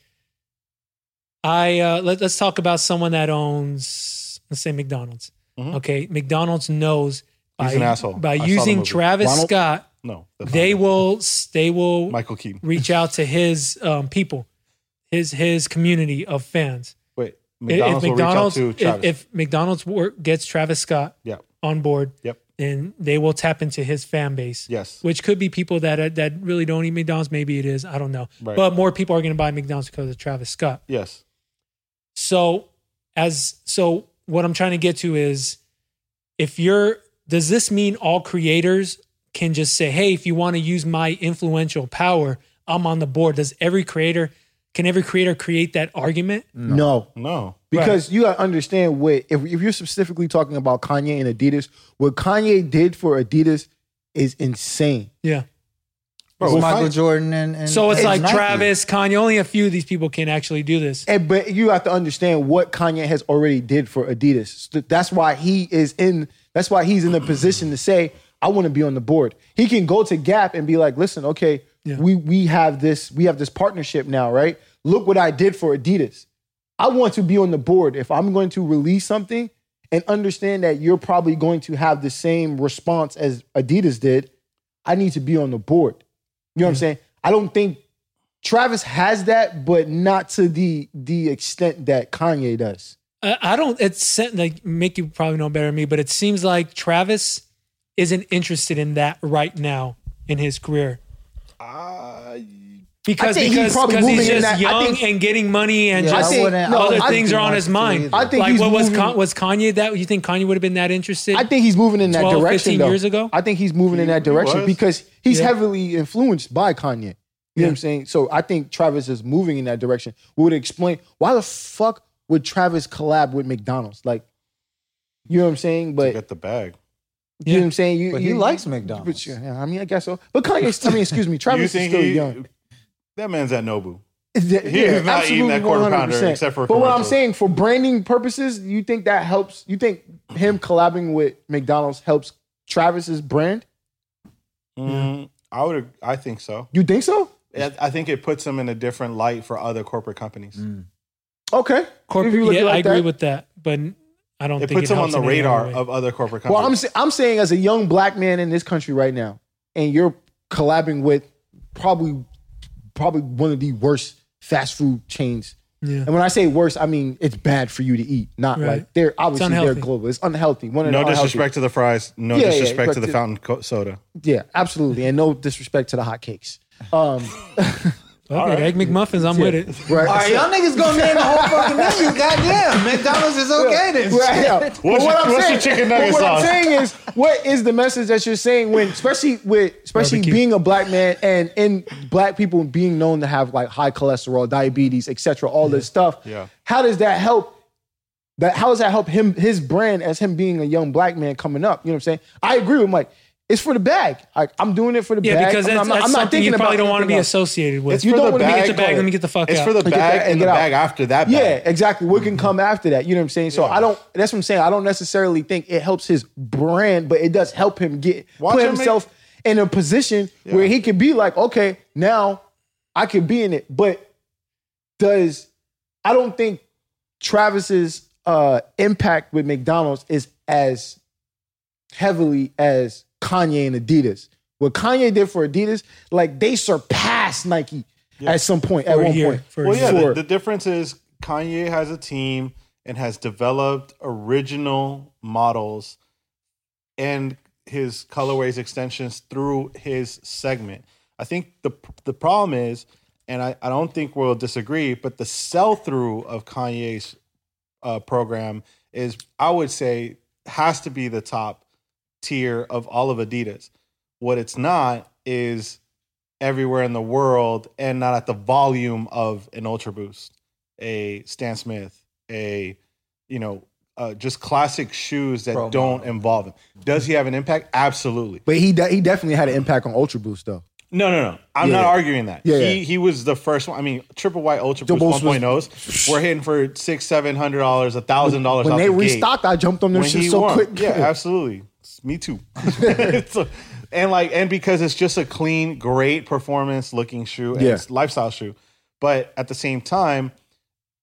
I uh, let, let's talk about someone that owns, let's say McDonald's. Mhm. Okay, McDonald's knows by, He's an asshole. by I saw the using movie. Travis Ronald? Scott. No, They will they will Michael Keaton. reach out to his um, people, his his community of fans. Wait, If- McDonald's, will reach out to if, Travis. if McDonald's work, gets Travis Scott yeah. on board, Yep. then they will tap into his fan base. Yes. which could be people that uh, that really don't eat McDonald's. Maybe it is. I don't know. Right. But more people are going to buy McDonald's because of Travis Scott. Yes. So as so, what I'm trying to get to is, if you're, does this mean all creators can just say, "Hey, if you want to use my influential power, I'm on the board"? Does every creator can every creator create that argument? no, No. because you gotta understand what if, if you're specifically talking about Kanye and Adidas, what Kanye did for Adidas is insane. Yeah. Bro, It's Michael I- Jordan and, and So it's and like Nike. Travis, Kanye. Only a few of these people can actually do this. And but you have to understand what Kanye has already did for Adidas. That's why he is in. That's why he's in the position to say, "I want to be on the board." He can go to Gap and be like, "Listen, okay, Yeah. we we have this we have this partnership now, right? Look what I did for Adidas. I want to be on the board. If I'm going to release something and understand that you're probably going to have the same response as Adidas did, I need to be on the board. You know what I'm saying? I don't think Travis has that, but not to the the extent that Kanye does. I I don't. It's like make you probably know better than me, but it seems like Travis isn't interested in that right now in his career. Uh, because think he's because probably because he's moving in just that- young think- and getting money and Yeah, just think- wouldn't- no, other I things are on his mind. I think like he's what was Con- was Kanye that you think Kanye would have been that interested? I think he's moving in that 12, direction. 15 though. years ago? I think he's moving in that direction was. because he's Yeah. heavily influenced by Kanye. You know what I'm saying? So I think Travis is moving in that direction. We would explain why the fuck would Travis collab with McDonald's? Like, you know what I'm saying? to But get the bag. You know what I'm saying? You, But he you- likes McDonald's. But, yeah, I mean, I guess so. But Kanye, [LAUGHS] I mean, excuse me, Travis is still he, young. that man's at Nobu? [LAUGHS] Yeah, He is not eating that quarter pounder 100%. except for But what I'm saying for branding purposes, you think that helps? You think him collabing with McDonald's helps Travis's brand? Mm, I would. I think so. You think so? I I think it puts him in a different light for other corporate companies. Okay. Corporate, If yeah, at it I like agree that. with that, but I don't It think puts it him on the radar of other corporate Well, companies. I'm sa- I'm saying as a young black man in this country right now, and you're collabing with probably probably one of the worst fast food chains. Yeah. And when I say worst, I mean it's bad for you to eat. Not Right. like they're obviously they're global. It's unhealthy. One no unhealthy- disrespect to the fries. No Yeah, yeah, disrespect but to the the- fountain co- soda. Yeah, absolutely, and no disrespect to the hot cakes. Um, [LAUGHS] [LAUGHS] Okay, Egg McMuffins, I'm with it. right. All right, y'all niggas gonna name the whole fucking menu. [LAUGHS] Goddamn, McDonald's is okay then. Right, yeah. But What's your- what I'm what's saying, your chicken but nugget what I'm saying is, what is the message that you're saying when, especially with, especially Barbecue. being a black man and in black people being known to have like high cholesterol, diabetes, etc., all this stuff. Yeah. How does that help? That how does that help him his brand as him being a young black man coming up? You know what I'm saying? I agree with Mike. It's for the bag. Like I'm doing it for the Yeah, bag. Yeah, because I'm, that's, I'm not, that's I'm not something thinking you probably don't want to be else. associated with. It's you for don't the want to bag. get the bag. Let me get the fuck It's out. for the Get bag that- and get the out. bag after that. Yeah, exactly. What can come after that? You know what I'm saying? So Yeah. I don't. That's what I'm saying. I don't necessarily think it helps his brand, but it does help him get Watch put him make- himself in a position where he could be like, okay, now I could be in it. But does I don't think Travis's uh, impact with McDonald's is as heavily as Kanye and Adidas. What Kanye did for Adidas, like they surpassed Nike at some point. At For a one year, point, for Well, yeah. For- The, the difference is Kanye has a team and has developed original models and his colorways extensions through his segment. I think the the problem is, and I, I don't think we'll disagree, but the sell through of Kanye's uh, program is, I would say, has to be the top tier of all of Adidas. What it's not is everywhere in the world and not at the volume of an Ultra Boost, a Stan Smith, a you know, uh, just classic shoes that don't involve him. Does he have an impact? Absolutely. But he de- he definitely had an impact on Ultra Boost though. No, no, no. I'm Yeah, not arguing that. Yeah, he yeah. he was the first one. I mean, Triple White Ultra Boost Boost 1.0s. We're hitting for six, seven hundred dollars, a thousand dollars. When they the gate. restocked, I jumped on when shit so won. quick. Yeah, [LAUGHS] absolutely. Me too. [LAUGHS] So- and like, and because it's just a clean, great performance looking shoe, and Yeah. it's lifestyle shoe. But at the same time,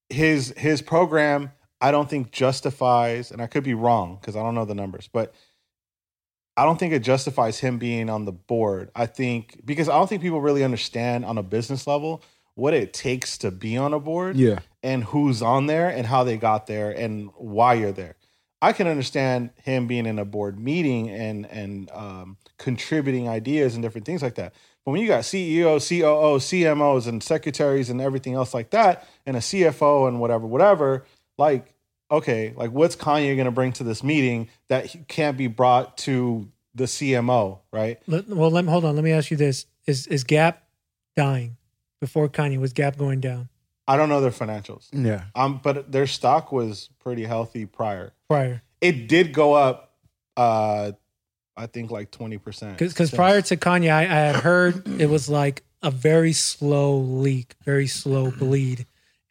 his his program, I don't think justifies, and I could be wrong because I don't know the numbers, but I don't think it justifies him being on the board. I think because I don't think people really understand on a business level what it takes to be on a board yeah. and who's on there and how they got there and why you're there. I can understand him being in a board meeting and and um, contributing ideas and different things like that. But when you got CEO, COO, CMOs, and secretaries and everything else like that, and a CFO and whatever, whatever, like okay, like what's Kanye going to bring to this meeting that can't be brought to the CMO, right? Well, let me hold on. Let me ask you this: Is is Gap dying before Kanye? Was Gap going down I don't know their financials, Yeah. um, but their stock was pretty healthy prior. prior? it did go up uh i think like 20% Because prior to Kanye, I, I had heard [CLEARS THROAT] it was like a very slow leak, very slow bleed,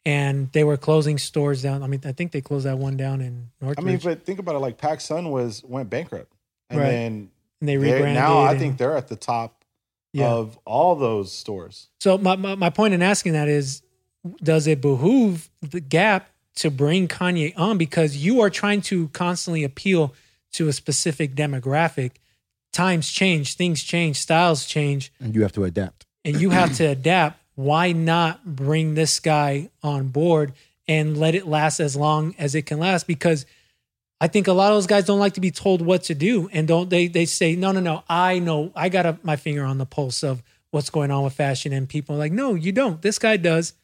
and they were closing stores down. I mean, I think they closed that one down in North. i mean but think about it like PacSun was went bankrupt and Right. then and they rebranded. now i and- think they're at the top Yeah. of all those stores So my, my my point in asking that is, does it behoove the Gap to bring Kanye on because you are trying to constantly appeal to a specific demographic? Times change, things change, styles change, And you have to adapt. and you have to adapt. Why not bring this guy on board and let it last as long as it can last? Because I think a lot of those guys don't like to be told what to do, and don't they? They say, "No, no, no. I know. I got a, my finger on the pulse of what's going on with fashion, and people are like, no, you don't. This guy does.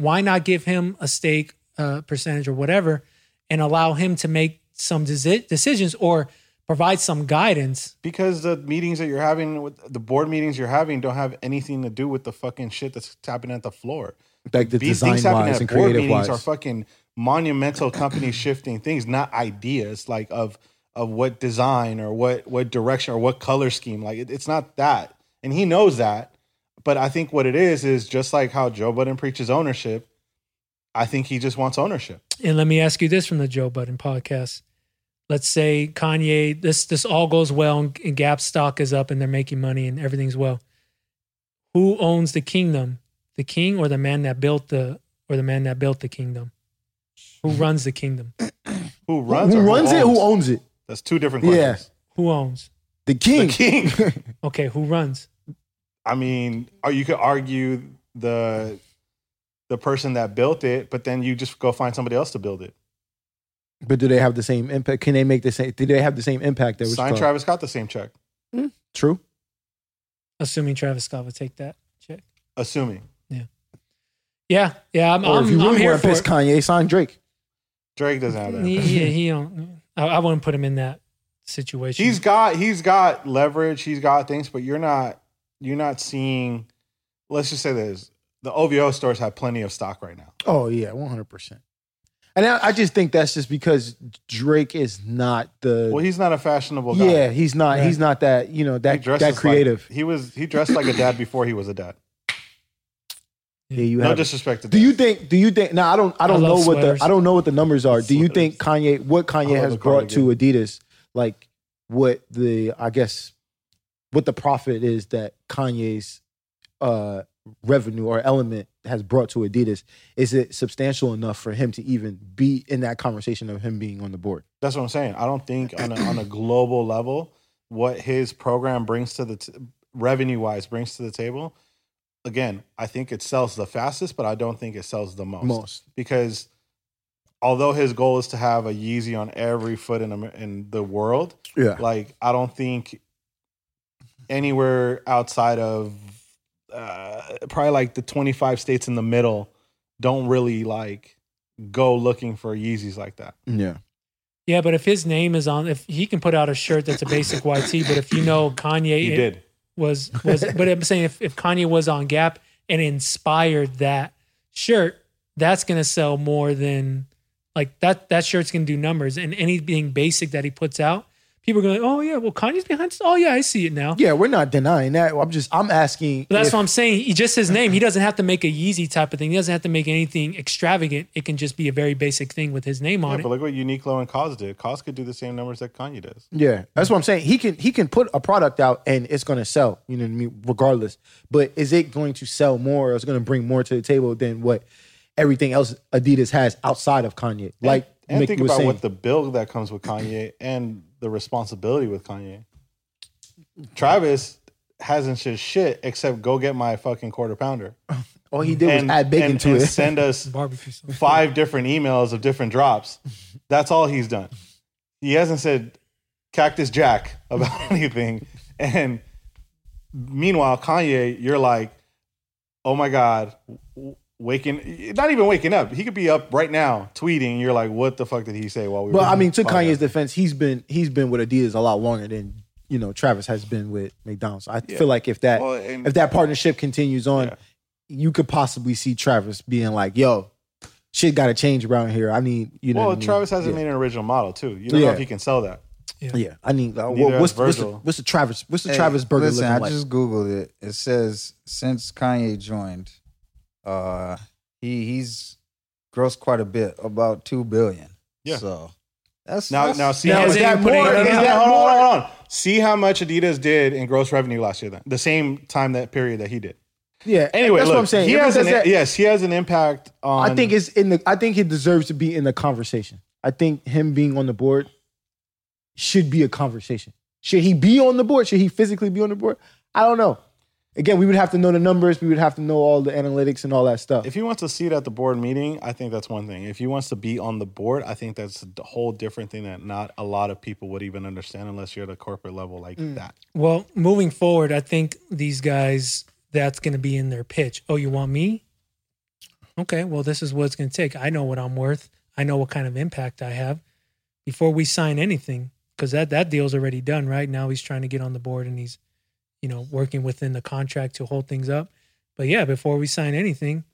Why not give him a stake, uh, percentage, or whatever, and allow him to make some desi- decisions or provide some guidance? Because the meetings that you're having with the board meetings you're having don't have anything to do with the fucking shit that's happening at the floor. Like the These design things happening wise at and board creative meetings wise. are fucking monumental company shifting things, not ideas like of of what design or what what direction or what color scheme. Like it, it's not that, and he knows that. But I think what it is is just like how Joe Budden preaches ownership. I think he just wants ownership. And let me ask you this from the Joe Budden podcast. Let's say Kanye, this this all goes well and, and Gap stock is up and they're making money and everything's well. Who owns the kingdom? The king or the man that built the or the man that built the kingdom? Who mm-hmm. runs the kingdom? [CLEARS THROAT] Who runs? who or runs it? Who owns? owns it? That's two different Yeah. questions. Who owns? The king. The king. [LAUGHS] Okay, who runs? I mean, or you could argue the the person that built it, but then you just go find somebody else to build it. But do they have the same impact? Can they make the same? Do they have the same impact? That was Sign Travis Scott the same check, hmm? True. Assuming Travis Scott would take that check. assuming Yeah, yeah, Yeah. I'm, Or I'm, if you I'm really here want to for piss it. Kanye, sign Drake. Drake doesn't have that. He, he, he don't. I, I wouldn't put him in that situation. He's got he's got leverage, he's got things, but you're not you're not seeing. Let's just say this: the OVO stores have plenty of stock right now. Oh yeah, one hundred percent. And I, I just think that's just because Drake is not the. Well, he's not a fashionable guy. yeah, he's not. Right. He's not that. You know that dresses that creative. Like, he was he dressed like a dad before he was a dad. yeah, you No have. disrespect to. do you think? Do you think? Now I don't. I don't I know love what the. I don't know what the numbers are. Do you think Kanye? What Kanye has brought to. Adidas? Like what the? I guess what the profit is that Kanye's uh revenue or element has brought to Adidas. Is it substantial enough for him to even be in that conversation of him being on the board? That's what I'm saying. I don't think on a, on a global level, what his program brings to the t- revenue wise brings to the table. Again, I think it sells the fastest, but I don't think it sells the most. Most. because although his goal is to have a Yeezy on every foot in in the world, Yeah. like I don't think anywhere outside of uh, probably like the 25 states in the middle don't really like go looking for Yeezys like that. Yeah. Yeah, but if his name is on, if he can put out a shirt that's a basic YT, but if you know Kanye He did. was was, but I'm saying if, if Kanye was on Gap and inspired that shirt, that's gonna sell more than like that. That shirt's gonna do numbers, and anything basic that he puts out, people are going, oh yeah, well Kanye's behind. this. Oh yeah, I see it now. Yeah, we're not denying that. I'm just I'm asking. But that's if- what I'm saying. He just his name. He doesn't have to make a Yeezy type of thing. He doesn't have to make anything extravagant. It can just be a very basic thing with his name Yeah, on but it. But look what Uniqlo and Cos did. Cos could do the same numbers that Kanye does. Yeah, that's what I'm saying. He can he can put a product out and it's going to sell. You know what I mean? Regardless, but is it going to sell more? or Is it going to bring more to the table than what everything else Adidas has outside of Kanye? Like and Mick think about saying, what the bill that comes with Kanye and the responsibility with Kanye. Travis hasn't said shit except go get my fucking quarter pounder [LAUGHS] all he did was add bacon and- to and it. send us [LAUGHS] five different emails of different drops. That's all he's done. He hasn't said Cactus Jack [LAUGHS] about anything. And meanwhile, Kanye, you're like, oh my God, w- waking, not even waking up. He could be up right now tweeting. You're like, what the fuck did he say while we were I mean, to podcasting? Kanye's defense, he's been he's been with Adidas a lot longer than you know Travis has been with McDonald's. I Yeah. feel like if that Well, and- if that partnership continues on, Yeah. you could possibly see Travis being like, "Yo, shit got to change around here. I need you know." well, what I mean? Travis hasn't yeah. made an original model too. You don't know if he can sell that. Yeah, I need. Uh, Neither what's, what's, the, what's the Travis? What's the Hey, Travis burger Listen, looking I like? just googled it. It says since Kanye joined, uh, he he's grossed quite a bit, about two billion. Yeah. So that's Now, that's- now see He how hasn't much. even put No, no, any- no, is that hold on, more? hold on, hold. See how much Adidas did in gross revenue last year. Then the same time that period that he did. yeah. Anyway, that's look, what I'm saying. He has an, that- yes, he has an impact on. I think it's in the. I think he deserves to be in the conversation. I think him being on the board should be a conversation. Should he be on the board? Should he physically be on the board? I don't know. Again, we would have to know the numbers. We would have to know all the analytics and all that stuff. if he wants to seat at the board meeting, I think that's one thing. If he wants to be on the board, I think that's a whole different thing that not a lot of people would even understand unless you're at a corporate level like Mm. that. Well, moving forward, I think these guys that's going to be in their pitch. Oh, you want me? Okay, well, this is what it's going to take. I know what I'm worth. I know what kind of impact I have before we sign anything because that that deal's already done. Right now, he's trying to get on the board and he's, you know, working within the contract to hold things up. But yeah, before we sign anything,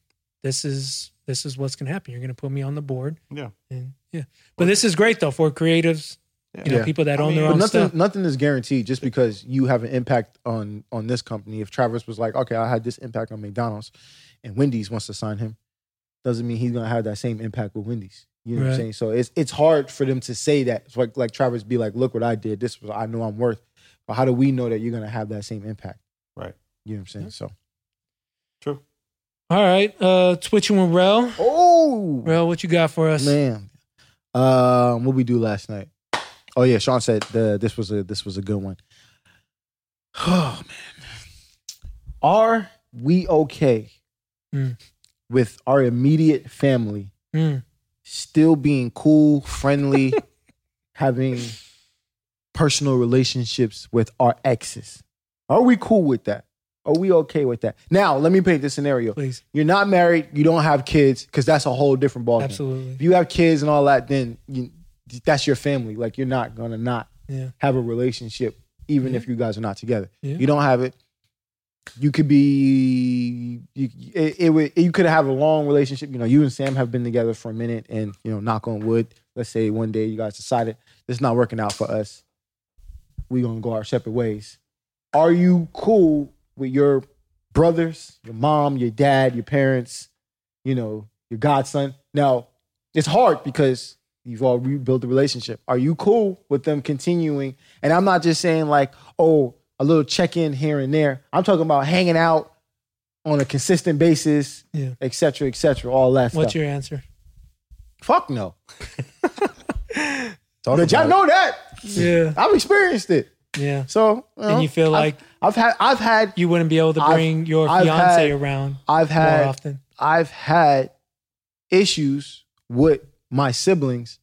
this is this is what's going to happen. You're going to put me on the board. Yeah. And yeah, but this is great though for creatives. You know, Yeah. people that I own mean, their But own nothing, stuff. nothing is guaranteed just because you have an impact on on this company. If Travis was like, okay, I had this impact on McDonald's, and Wendy's wants to sign him, doesn't mean he's gonna have that same impact with Wendy's. You know what I'm saying? So it's it's hard for them to say that. It's like like Travis be like, look what I did. This was I know I'm worth. But how do we know that you're gonna have that same impact? Right. You know what I'm saying? So True. All right, uh, twitching with Rel. oh Rel, what you got for us? man, um, what we do last night? Oh yeah, Sean said the, this was a this was a good one. [SIGHS] Oh man, are we okay Mm. with our immediate family Mm. still being cool, friendly, [LAUGHS] having personal relationships with our exes? Are we cool with that? Are we okay with that? Now, let me paint this scenario. Please, You're not married, you don't have kids, because that's a whole different ballgame. If you have kids and all that, then you, that's your family. Like you're not gonna not Yeah. have a relationship, even if you guys are not together. Yeah. You don't have it. You could be you. It, it would you could have a long relationship. You know, you and Sam have been together for a minute, and you know, knock on wood. Let's say one day you guys decided this is not working out for us. We gonna go our separate ways. Are you cool with your brothers, your mom, your dad, your parents, you know, your godson? Now, it's hard because you've all rebuilt the relationship. Are you cool with them continuing? And I'm not just saying like, oh, a little check in here and there. I'm talking about hanging out on a consistent basis, Yeah. et cetera, et cetera, all that What's stuff. your answer? Fuck no. [LAUGHS] Talk But y'all know that. Yeah. I've experienced it. Yeah. So you know, And you feel I've- like I've had I've had you wouldn't be able to I've- bring your I've fiance had- around I've more had often. I've had issues with my siblings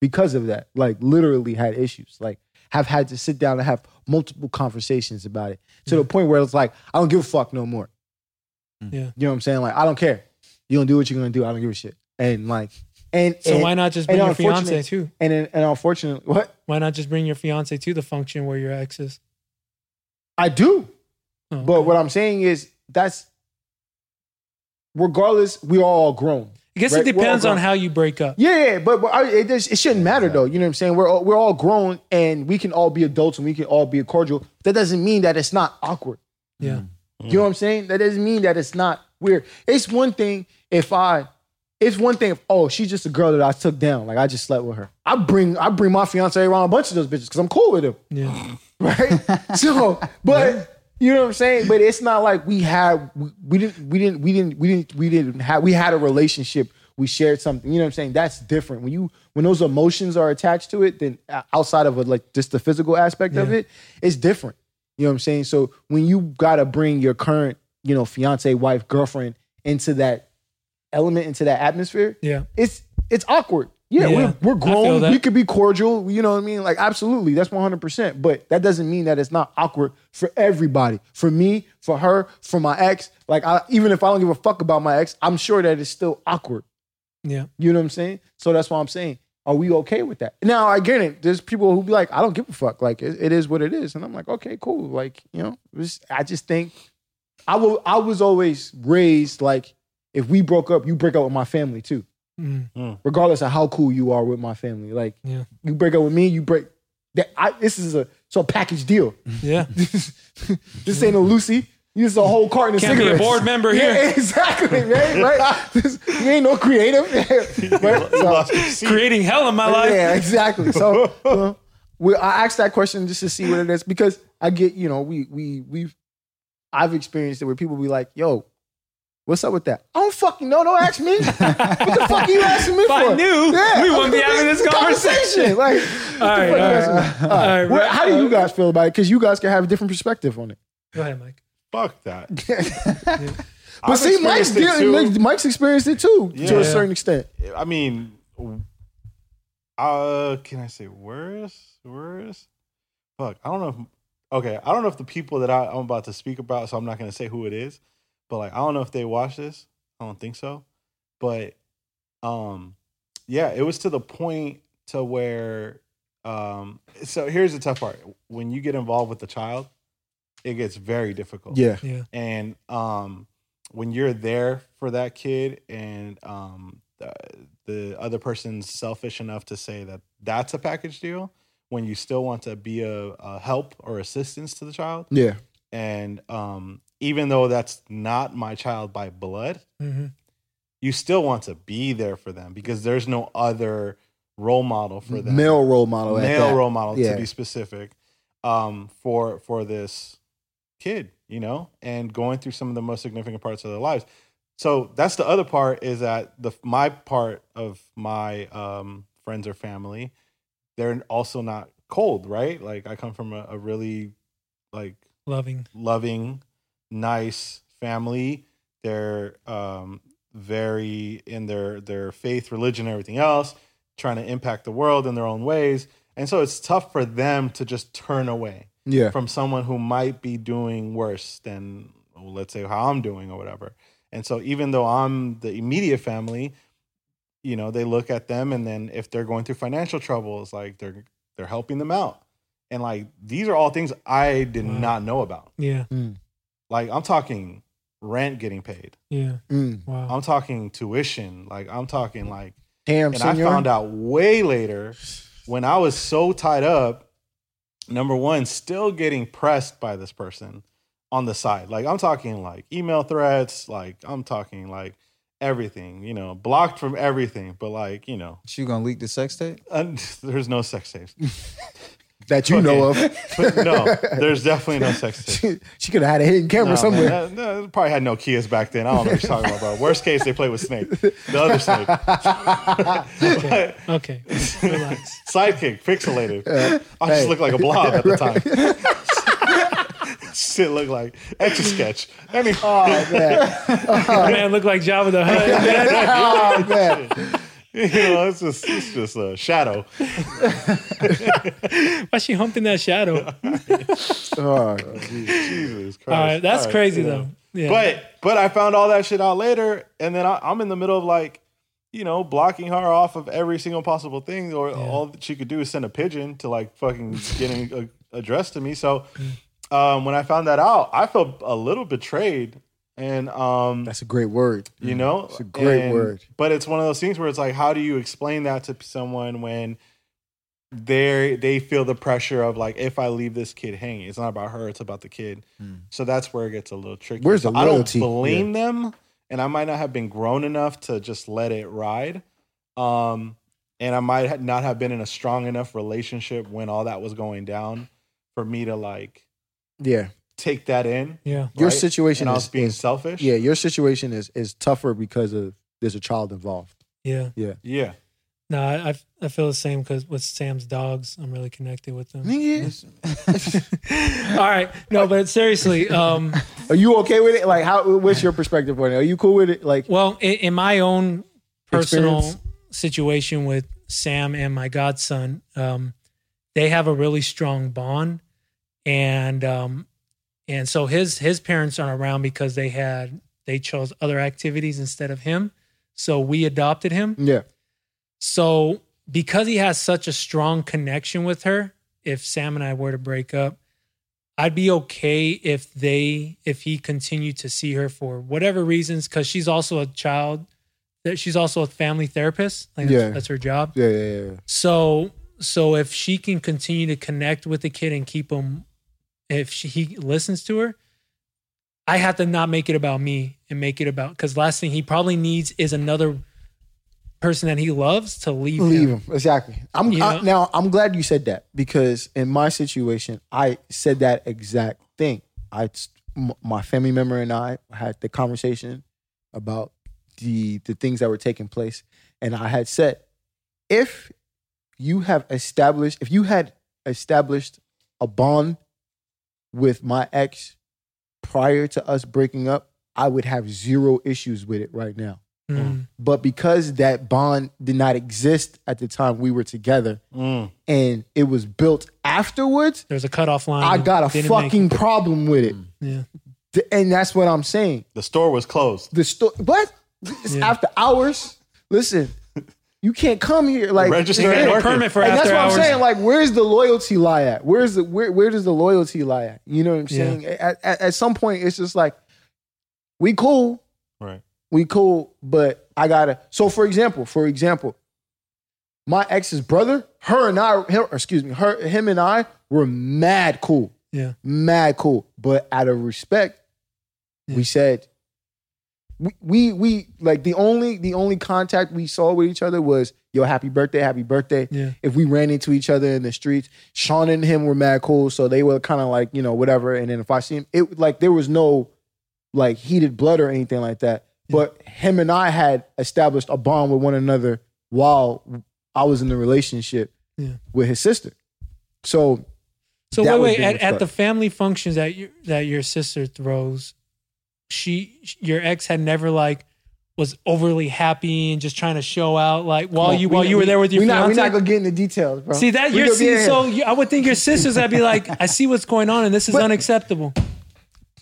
because of that. Like literally had issues. Like have had to sit down and have multiple conversations about it to the point where it's like I don't give a fuck no more. Mm. Yeah. You know what I'm saying? Like I don't care. You gonna do what you're gonna do. I don't give a shit. And like and So and, why not just bring your fiance too? and and, unfortunately, what Why not just bring your fiance to the function where your ex is? I do. Oh, But okay. what I'm saying is that's regardless, we're all grown. I guess right, it depends on how you break up. Yeah, yeah, but, but I, it, it shouldn't matter though. You know what I'm saying? We're all, we're all grown and we can all be adults and we can all be cordial. That doesn't mean that it's not awkward. Yeah. You know what I'm saying? That doesn't mean that it's not weird. It's one thing if I, it's one thing if oh she's just a girl that I took down like I just slept with her. I bring I bring my fiance around a bunch of those bitches because I'm cool with them. Yeah. [LAUGHS] right? so, but you know what I'm saying. But it's not like we had we, we didn't we didn't we didn't we didn't we didn't have we had a relationship. We shared something. You know what I'm saying? That's different. When you when those emotions are attached to it, then uh, outside of it, like just the physical aspect of it, it's different. You know what I'm saying? So when you gotta bring your current you know fiance, wife, girlfriend into that element, into that atmosphere, Yeah. it's it's awkward. Yeah, Yeah, we're, we're grown. We could be cordial. You know what I mean? Like absolutely, that's one hundred percent. But that doesn't mean that it's not awkward for everybody. For me, for her, for my ex. Like I, even if I don't give a fuck about my ex, I'm sure that it's still awkward. Yeah. You know what I'm saying? So that's why I'm saying, are we okay with that? Now I get it. There's people who be like, I don't give a fuck. Like it, it is what it is, and I'm like, okay, cool. Like you know, I just think I will. I was always raised like, if we broke up, you break up with my family too Mm. regardless of how cool you are with my family. Like Yeah. you break up with me, you break that. I, this is a so a package deal. [LAUGHS] Yeah. [LAUGHS] this ain't a loosie. This is a whole carton of Can't be a cigarettes. board member Yeah, here. [LAUGHS] exactly, man. Right? This- you ain't no creative. right? So- Creating hell in my life. yeah, exactly. So uh, we, I asked that question just to see what it is because I get, you know, we we we've I've experienced it where people be like, "Yo, what's up with that?" I don't fucking know. Don't ask me. [LAUGHS] what the fuck are you asking me If for? I knew, yeah, we wouldn't be having this conversation. Like, All right, all right. All right, Well, how do you guys feel about it? Because you guys can have a different perspective on it. Go ahead, Mike. Fuck that. [LAUGHS] But I've see, Mike's, experienced it too. Mike's experienced it too to a certain extent. I mean, uh, can I say worse? Worse? Fuck, I don't know. If, okay, I don't know if the people that I, I'm about to speak about, so I'm not going to say who it is, but like I don't know if they watch this. I don't think so, but um, yeah, it was to the point to where um, so here's the tough part: when you get involved with the child, it gets very difficult. Yeah. Yeah. and um, when you're there for that kid, and um, the, the other person's selfish enough to say that that's a package deal, when you still want to be a, a help or assistance to the child, Yeah. and um, even though that's not my child by blood, hmm you still want to be there for them because there's no other role model for them Male role model. male role model Yeah. to be specific um for for this kid you know and going through some of the most significant parts of their lives so that's the other part is that the my part of my um friends or family they're also not cold right like i come from a, a really like Loving. loving, nice family. They're um, very in their their faith, religion, everything else, trying to impact the world in their own ways. And so it's tough for them to just turn away Yeah. from someone who might be doing worse than well, let's say how I'm doing or whatever. And so even though I'm the immediate family, you know, they look at them and then if they're going through financial troubles, like they're they're helping them out. And like these are all things I did Wow. not know about. Yeah. Like I'm talking rent getting paid. Yeah. Mm. Wow. I'm talking tuition. Like I'm talking like Damn, and senor. I found out way later when I was so tied up, number one, still getting pressed by this person on the side. Like I'm talking like email threats, like I'm talking like everything, you know, blocked from everything, but like, you know, She gonna leak the sex tape? and [LAUGHS] there's no sex tapes. [LAUGHS] that you know of. [LAUGHS] But no, there's definitely no [LAUGHS] sex tapes. she she could have had a hidden camera No, somewhere. man, that- that probably had no Kias back then. I don't know what you're talking about, bro. Worst case, they play with Snake, the other Snake. But- [LAUGHS] Okay. Relax. Sidekick, pixelated. Uh, I hey. just look like a blob at the time. Shit look like etch a sketch. Anyway, oh man. The man looked like Jabba the Hutt. Oh man. [LAUGHS] you know, it's just it's just a shadow. [LAUGHS] Why she humped in that shadow? [LAUGHS] Oh, Jesus Christ. All right, that's All right, crazy yeah. though. Yeah. But but I found all that shit out later, and then I, I'm in the middle of like, you know, blocking her off of every single possible thing, or all that she could do is send a pigeon to like fucking getting a, addressed to me. So um, when I found that out, I felt a little betrayed, and um, that's a great word. you know, It's a great And- word. But it's one of those things where it's like, how do you explain that to someone when they they feel the pressure of like, if I leave this kid hanging, it's not about her, it's about the kid. So that's where it gets a little tricky. Where's So the I don't loyalty? blame them, and I might not have been grown enough to just let it ride. Um, and I might not have been in a strong enough relationship when all that was going down for me to like Yeah. Take that in. yeah. Your right? situation and I was is, being is selfish. yeah, your situation is is tougher because of there's a child involved. Yeah. yeah. Yeah. No, I, I- I feel the same because with Sam's dogs, I'm really connected with them. [LAUGHS] All right. No, but seriously, um, [LAUGHS] Are you okay with it? Like, how? What's your perspective on it? Are you cool with it? Like, well, in, in my own personal Experience? situation with Sam and my godson, um, they have a really strong bond, and um, and so his his parents aren't around because they had they chose other activities instead of him, so we adopted him. yeah, So because he has such a strong connection with her, if Sam and I were to break up, I'd be okay if they if he continued to see her for whatever reasons cuz she's also a child that she's also a family therapist. Like that's, Yeah. that's her job. yeah, yeah, yeah. So so if she can continue to connect with the kid and keep him if she, he listens to her, I have to not make it about me and make it about cuz last thing he probably needs is another person that he loves to leave, Leave him. him exactly. I'm You I- now. I'm glad you said that because in my situation, I said that exact thing. I my family member and I had the conversation about the the things that were taking place, and I had said, if you have established, if you had established a bond with my ex prior to us breaking up, I would have zero issues with it right now. Mm. But because that bond did not exist at the time we were together, Mm. and it was built afterwards, There's a cutoff line. I got a fucking problem with it. Yeah. And that's what I'm saying. The store was closed. The store, what? [LAUGHS] It's Yeah. after hours. Listen, you can't come here like register You ain't a permit for and after that's what hours. I'm saying. Like, where's the loyalty lie at? Where's the where? Where does the loyalty lie at? You know what I'm Yeah. saying? At, at, at some point, it's just like, we cool, Right. we cool, but I gotta. So, for example, for example, my ex's brother, her and I, her, excuse me, her, him and I were mad cool, yeah. mad cool. But out of respect, Yeah. we said, we, we like the only the only contact we saw with each other was yo happy birthday happy birthday Yeah. if we ran into each other in the streets sean and him were mad cool so they were kind of like you know whatever and then if i see him it like there was no like heated blood or anything like that but him and i had established a bond with one another while i was in the relationship Yeah. with his sister so So wait, wait. At, at the family functions that you that your sister throws, she your ex had never like was overly happy and just trying to show out like while on, you we- while you were we- there with your we not, fiance. we're not gonna get into details bro see that We you're gonna see, so you, I would think your sisters. I'd be like, I see what's going on, and this is But- unacceptable.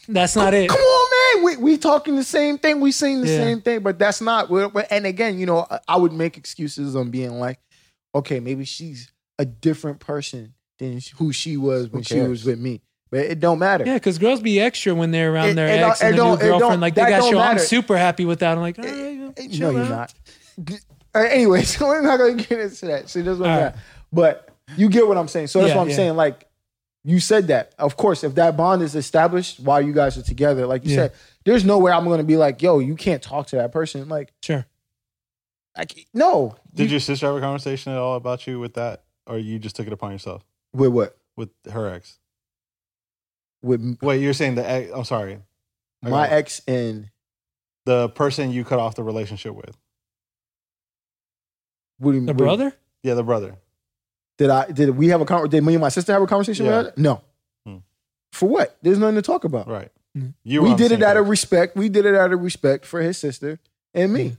That's not it. Come on, man. We we talking the same thing. We saying the Yeah. same thing, but that's not. we're- we're- And again, you know, I would make excuses on being like, okay, maybe she's a different person than who she was when she was with me. But it don't matter. Yeah, because girls be extra when they're around It- their it ex it and their new don't- it don't- girlfriend. Like they got don't show. I'm super happy with that. I'm like, all right, no, chill you're out. not. Uh, anyway, [LAUGHS] so we're not gonna get into that. So it doesn't matter. right. But you get what I'm saying. So that's Yeah, what I'm yeah. saying. Like you said that. Of course, if that bond is established while you guys are together, like you Yeah. said, there's no way I'm gonna be like, yo, you can't talk to that person. Like, Sure. like no. Did You- your sister have a conversation at all about you with that, or you just took it upon yourself with what? with her ex? With Wait, you're saying the ex? I'm sorry, I my got ex and the person you cut off the relationship with. what do you- The what- brother? Yeah, the brother. Did I? Did we have a con- Did me and my sister have a conversation Yeah. about it? No. Hmm. For what? There's nothing to talk about. Right. Mm. You. were we on the did it same out of page. respect. We did it out of respect for his sister and me.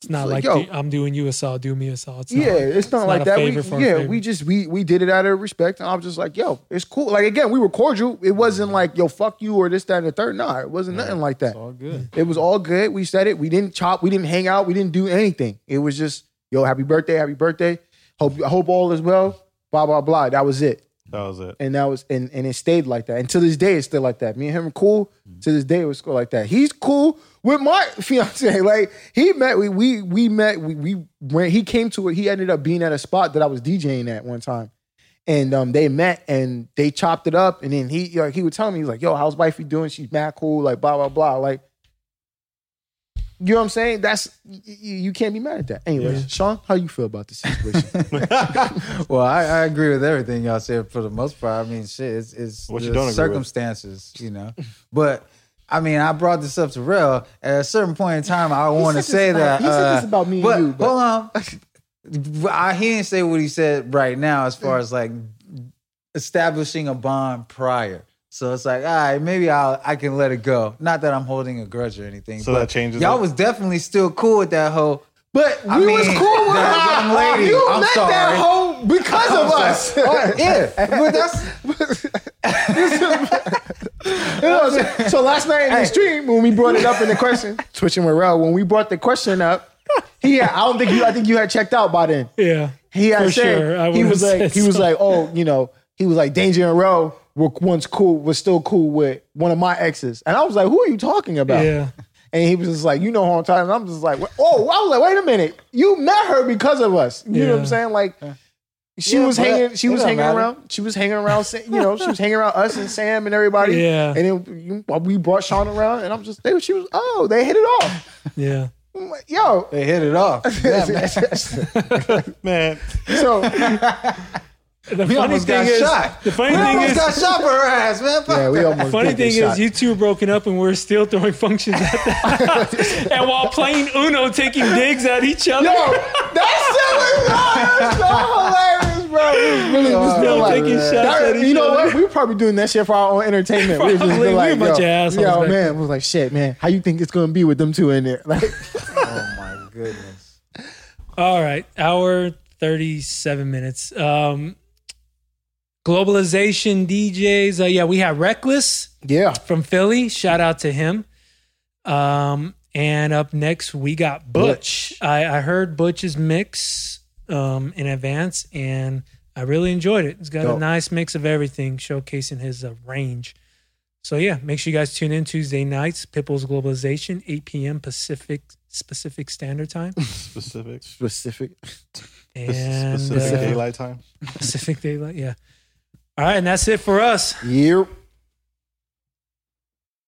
It's not It's like, like, yo. I'm doing you a saw, do me a saw. It's yeah, not, it's not not like a that. We, yeah, we just we we did it out of respect, and I was just like, yo, it's cool. Like again, we were cordial. It wasn't like yo, fuck you or this, that, and the third. Nah, it wasn't nothing like that. It's all good. It was all good. We said it. We didn't chop. We didn't hang out. We didn't do anything. It was just yo, happy birthday, happy birthday. Hope I hope all is well. Blah blah blah. That was it. That was it. and that was and, and it stayed like that. And to this day, it's still like that. Me and him are cool. To this day, it was still like that. He's cool with my [LAUGHS] fiance. Like he met, we we we met. We we he came to it. He ended up being at a spot that I was DJing at one time, and um they met and they chopped it up. And then he like he would tell me he's like, "Yo, how's wifey doing? She's mad cool." Like blah blah blah. Like. You know what I'm saying? That's you, you can't be mad at that. Anyway, Yeah. Sean, how you feel about the situation? [LAUGHS] well, I, I agree with everything y'all said for the most part. I mean, shit, it's, it's What you the don't circumstances, you know. But I mean, I brought this up to Rel at a certain point in time. I want to said this say that he said this uh, about me and but, you, but- hold on, I, he didn't say what he said right now as far as like establishing a bond prior. So it's like, all right, maybe I'll I can let it go. Not that I'm holding a grudge or anything. So but that changes Y'all it? was definitely still cool with that whole. But we I was cool with that her. young lady, You I'm met sorry. that hoe because of us. Oh, yeah, but that's [LAUGHS] You know, so, so last night in the stream when we brought it up in the question, switching with Rel, when we brought the question up, he had, I don't think you I think you had checked out by then. Yeah. He had For said sure, I he was like said he was like, oh, you know, he was like Danger and Rel were once cool, was still cool with one of my exes. And I was like, who are you talking about? Yeah. [LAUGHS] And he was just like, you know who I'm talking about. I'm just like, oh, I was like, wait a minute. You met her because of us. You know what I'm saying? Like she Yeah, was hanging, she was hanging matter. around, she was hanging around, you know, she was hanging around us and Sam and everybody. Yeah. And then you, we brought Sean around and I'm just, they, she was, oh, they hit it off. Yeah. Like, Yo. they hit it off. [LAUGHS] Yeah, man. [LAUGHS] Man, so The We funny almost thing got is, shot. the funny we thing almost is, got shot for her ass, man. Fuck Yeah, we that. almost funny thing is, shot. you two are broken up and we're still throwing functions at that. [LAUGHS] and while playing Uno, taking digs at each other. Yo, that shit was so hilarious, bro. It was really just Still like, taking shots that- at each you know other. what? We were probably doing that shit for our own entertainment. We were just Probably. We like, were a bunch yo, of assholes yo, back man, was like, shit, man. How you think it's gonna be with them two in there? [LAUGHS] Like, Oh my goodness. All right, hour thirty-seven minutes. Um, globalization DJs. Uh, yeah, we have Reckless yeah, from Philly. Shout out to him. Um, and up next we got Butch. I, I heard Butch's mix um, in advance, and I really enjoyed it. It's got a nice mix of everything, showcasing his uh, range. So yeah, make sure you guys tune in Tuesday nights. Pitbull's Globalization, 8 p.m. Pacific Pacific Standard Time, [LAUGHS] Specific. specific. and specific uh, daylight time. Pacific Daylight. Yeah. All right, and that's it for us. Yep.